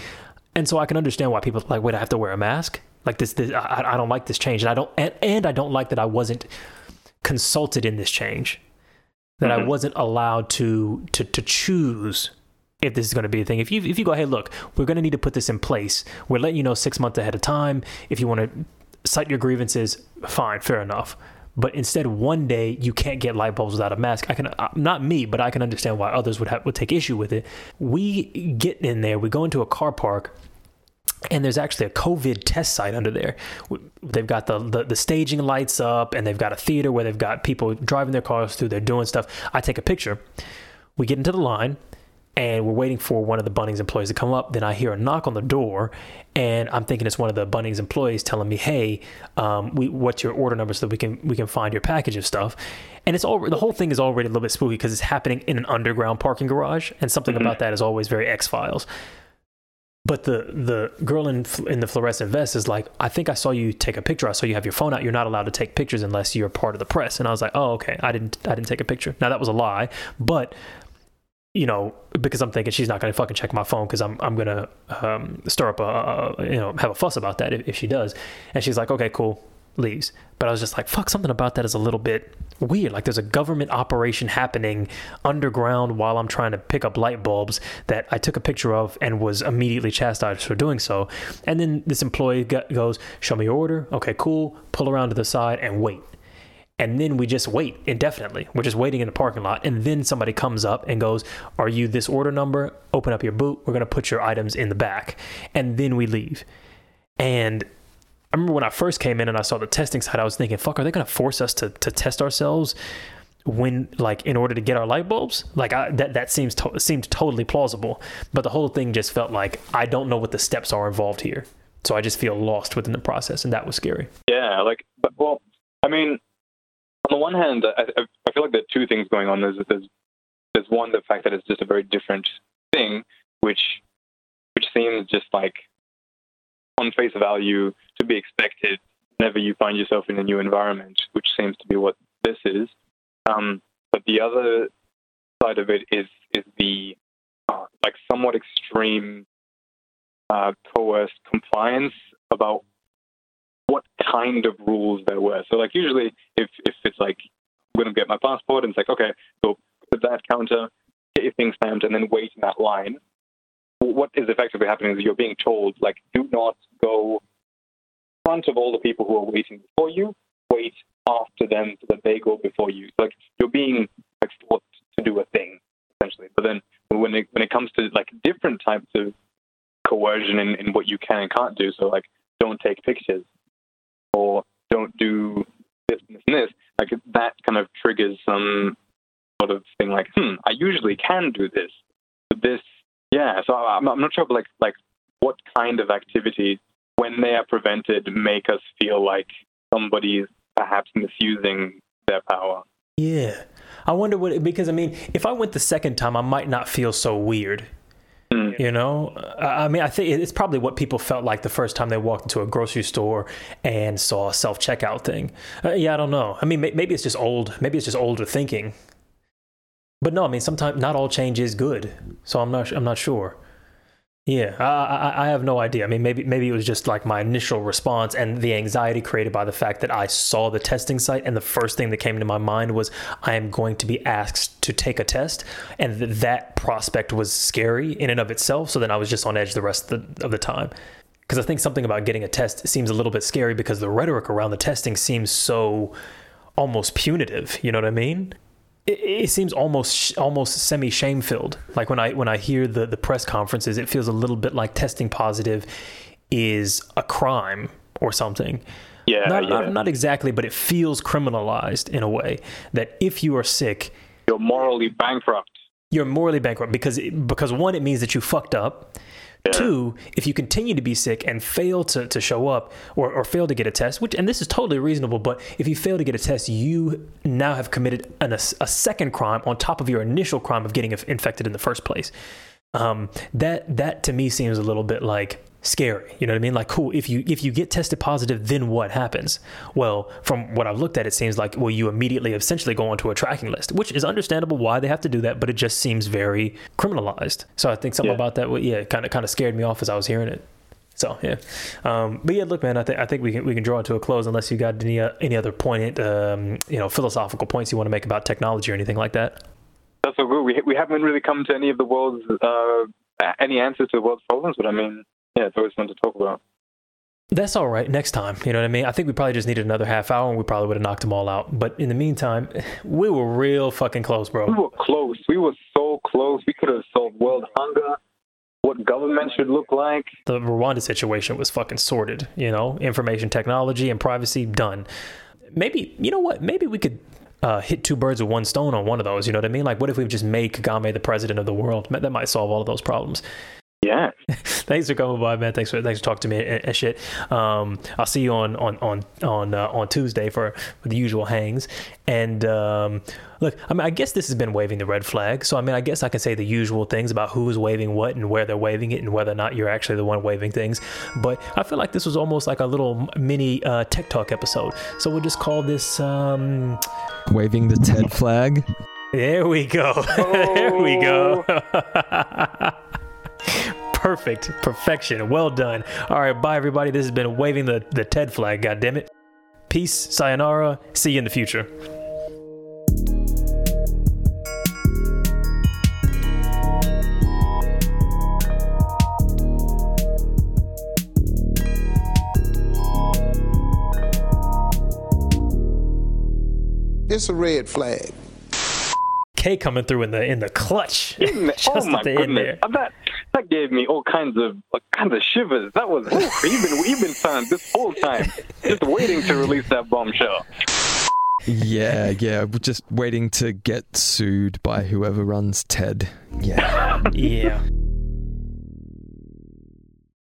A: And so I can understand why people are like, wait, I have to wear a mask. Like this, this I, I don't like this change, and I don't, and, and I don't like that I wasn't consulted in this change, that I
D: Mhm.
A: wasn't allowed to to to choose if this is going to be a thing. If you if you go, hey, look, we're going to need to put this in place. We're letting you know six months ahead of time. If you want to cite your grievances, fine, fair enough. But instead, one day you can't get light bulbs without a mask. I can uh, not me, but I can understand why others would have, would take issue with it. We get in there. We go into a car park and there's actually a COVID test site under there. They've got the, the the staging lights up, and they've got a theater where they've got people driving their cars through. They're doing stuff. I take a picture. We get into the line, and we're waiting for one of the Bunnings employees to come up. Then I hear a knock on the door, and I'm thinking it's one of the Bunnings employees telling me, "Hey, um, we, what's your order number so that we can we can find your package of stuff." And it's all the whole thing is already a little bit spooky because it's happening in an underground parking garage, and something
D: Mhm.
A: about that is always very X Files. But the the girl in in the fluorescent vest is like, I think I saw you take a picture. I saw you have your phone out. You're not allowed to take pictures unless you're part of the press. And I was like, oh, okay. I didn't I didn't take a picture. Now that was a lie, but you know, because I'm thinking she's not going to fucking check my phone because I'm I'm gonna um, stir up a, a you know have a fuss about that if, if she does. And she's like, okay, cool, leaves. But I was just like, fuck, something about that is a little bit weird. Like there's a government operation happening underground while I'm trying to pick up light bulbs that I took a picture of and was immediately chastised for doing so. And then this employee goes, show me your order. Okay, cool. Pull around to the side and wait and then we just wait indefinitely. We're just waiting in the parking lot, and then somebody comes up and goes, "Are you this order number? Open up your boot. We're gonna put your items in the back," and then we leave. And I remember when I first came in and I saw the testing site, I was thinking, "Fuck, are they gonna force us to to test ourselves?" When like in order to get our light bulbs, like I, that that seems to, seemed totally plausible, but the whole thing just felt like I don't know what the steps are involved here, so I just feel lost within the process, and that was scary.
D: Yeah, like, well, I mean, on the one hand, I, I feel like there are two things going on. There's, there's, there's one, the fact that it's just a very different thing, which, which seems just like, on face value, to be expected whenever you find yourself in a new environment, which seems to be what this is. Um, but the other side of it is is the uh, like somewhat extreme uh, coerced compliance about what kind of rules there were. So like usually if if it's like I'm gonna get my passport and it's like okay, so put that counter, get your thing stamped, and then wait in that line. What is effectively happening is you're being told like do not go in front of all the people who are waiting before you. Wait after them so that they go before you. Like you're being like forced to do a thing essentially. But then when it when it comes to like different types of coercion in, in what you can and can't do, so like don't take pictures or don't do this and this and this, like that kind of triggers some sort of thing like, hmm, I usually can do this. But this, yeah. So I'm, I'm not sure, but like like what kind of activities, when they are prevented, make us feel like somebody's perhaps misusing their power.
A: Yeah. I wonder what because I mean, if I went the second time, I might not feel so weird. You know, I mean, I think it's probably what people felt like the first time they walked into a grocery store and saw a self checkout thing. Uh, yeah, I don't know. I mean, may- maybe it's just old. Maybe it's just older thinking. But no, I mean, sometimes not all change is good. So I'm not. I'm not sure. Yeah, I, I, have no idea. I mean, maybe maybe it was just like my initial response and the anxiety created by the fact that I saw the testing site, and the first thing that came to my mind was I am going to be asked to take a test, and th- that prospect was scary in and of itself. So then I was just on edge the rest of the, of the time. Because I think something about getting a test seems a little bit scary because the rhetoric around the testing seems so almost punitive. You know what I mean? It, it seems almost almost semi shame filled. Like when I when I hear the the press conferences, it feels a little bit like testing positive is a crime or something.
D: Yeah,
A: Not,
D: yeah.
A: not, not exactly, but it feels criminalized in a way that if you are sick,
D: You're morally bankrupt.
A: you're morally bankrupt because because one, it means that you fucked up. Two, if you continue to be sick and fail to, to show up or, or fail to get a test, which and this is totally reasonable, but if you fail to get a test, you now have committed an, a, a second crime on top of your initial crime of getting infected in the first place. Um, that that to me seems a little bit like scary. You know what I mean? Like, cool. If you if you get tested positive, then what happens? Well, from what I've looked at, it seems like well, you immediately essentially go onto a tracking list, which is understandable why they have to do that, but it just seems very criminalized. So I think something
D: Yeah.
A: about that, well, yeah, kind of kind of scared me off as I was hearing it. So yeah, um, but yeah, look, man, I think I think we can we can draw it to a close unless you got any uh, any other poignant, um, you know, philosophical points you want to make about technology or anything like that.
D: That's so good. We we haven't really come to any of the world's uh, any answers to the world's problems, but I mean, yeah, it's always fun to talk about.
A: That's all right. Next time, you know what I mean. I think we probably just needed another half hour, and we probably would have knocked them all out. But in the meantime, we were real fucking close, bro.
D: We were close. We were so close. We could have solved world hunger. What government should look like.
A: The Rwanda situation was fucking sorted. You know, information technology and privacy done. Maybe you know what? Maybe we could uh, hit two birds with one stone on one of those. You know what I mean? Like, what if we just made Kagame the president of the world? That might solve all of those problems.
D: Yeah.
A: thanks for coming by, man. Thanks for thanks for talking to me and, and shit. Um, I'll see you on on on on uh, on Tuesday for, for the usual hangs. And um, look, I mean, I guess this has been waving the red flag. So I mean, I guess I can say the usual things about who's waving what and where they're waving it and whether or not you're actually the one waving things. But I feel like this was almost like a little mini uh, tech talk episode. So we'll just call this. Um,
E: Waving the TED flag.
A: there we go. there we go. Perfect. Perfection. Well done. All right, bye everybody. This has been waving the, the TED flag, God damn it. Peace, sayonara. See you in the future.
C: It's a red flag.
A: K coming through in the in the clutch. Just
D: oh my
A: at the end
D: goodness,
A: there.
D: that that gave me all kinds of all kinds of shivers. That was oof, you've been you've been trying this whole time, just waiting to release that bombshell.
E: Yeah, yeah. We're just waiting to get sued by whoever runs TED. Yeah.
A: Yeah.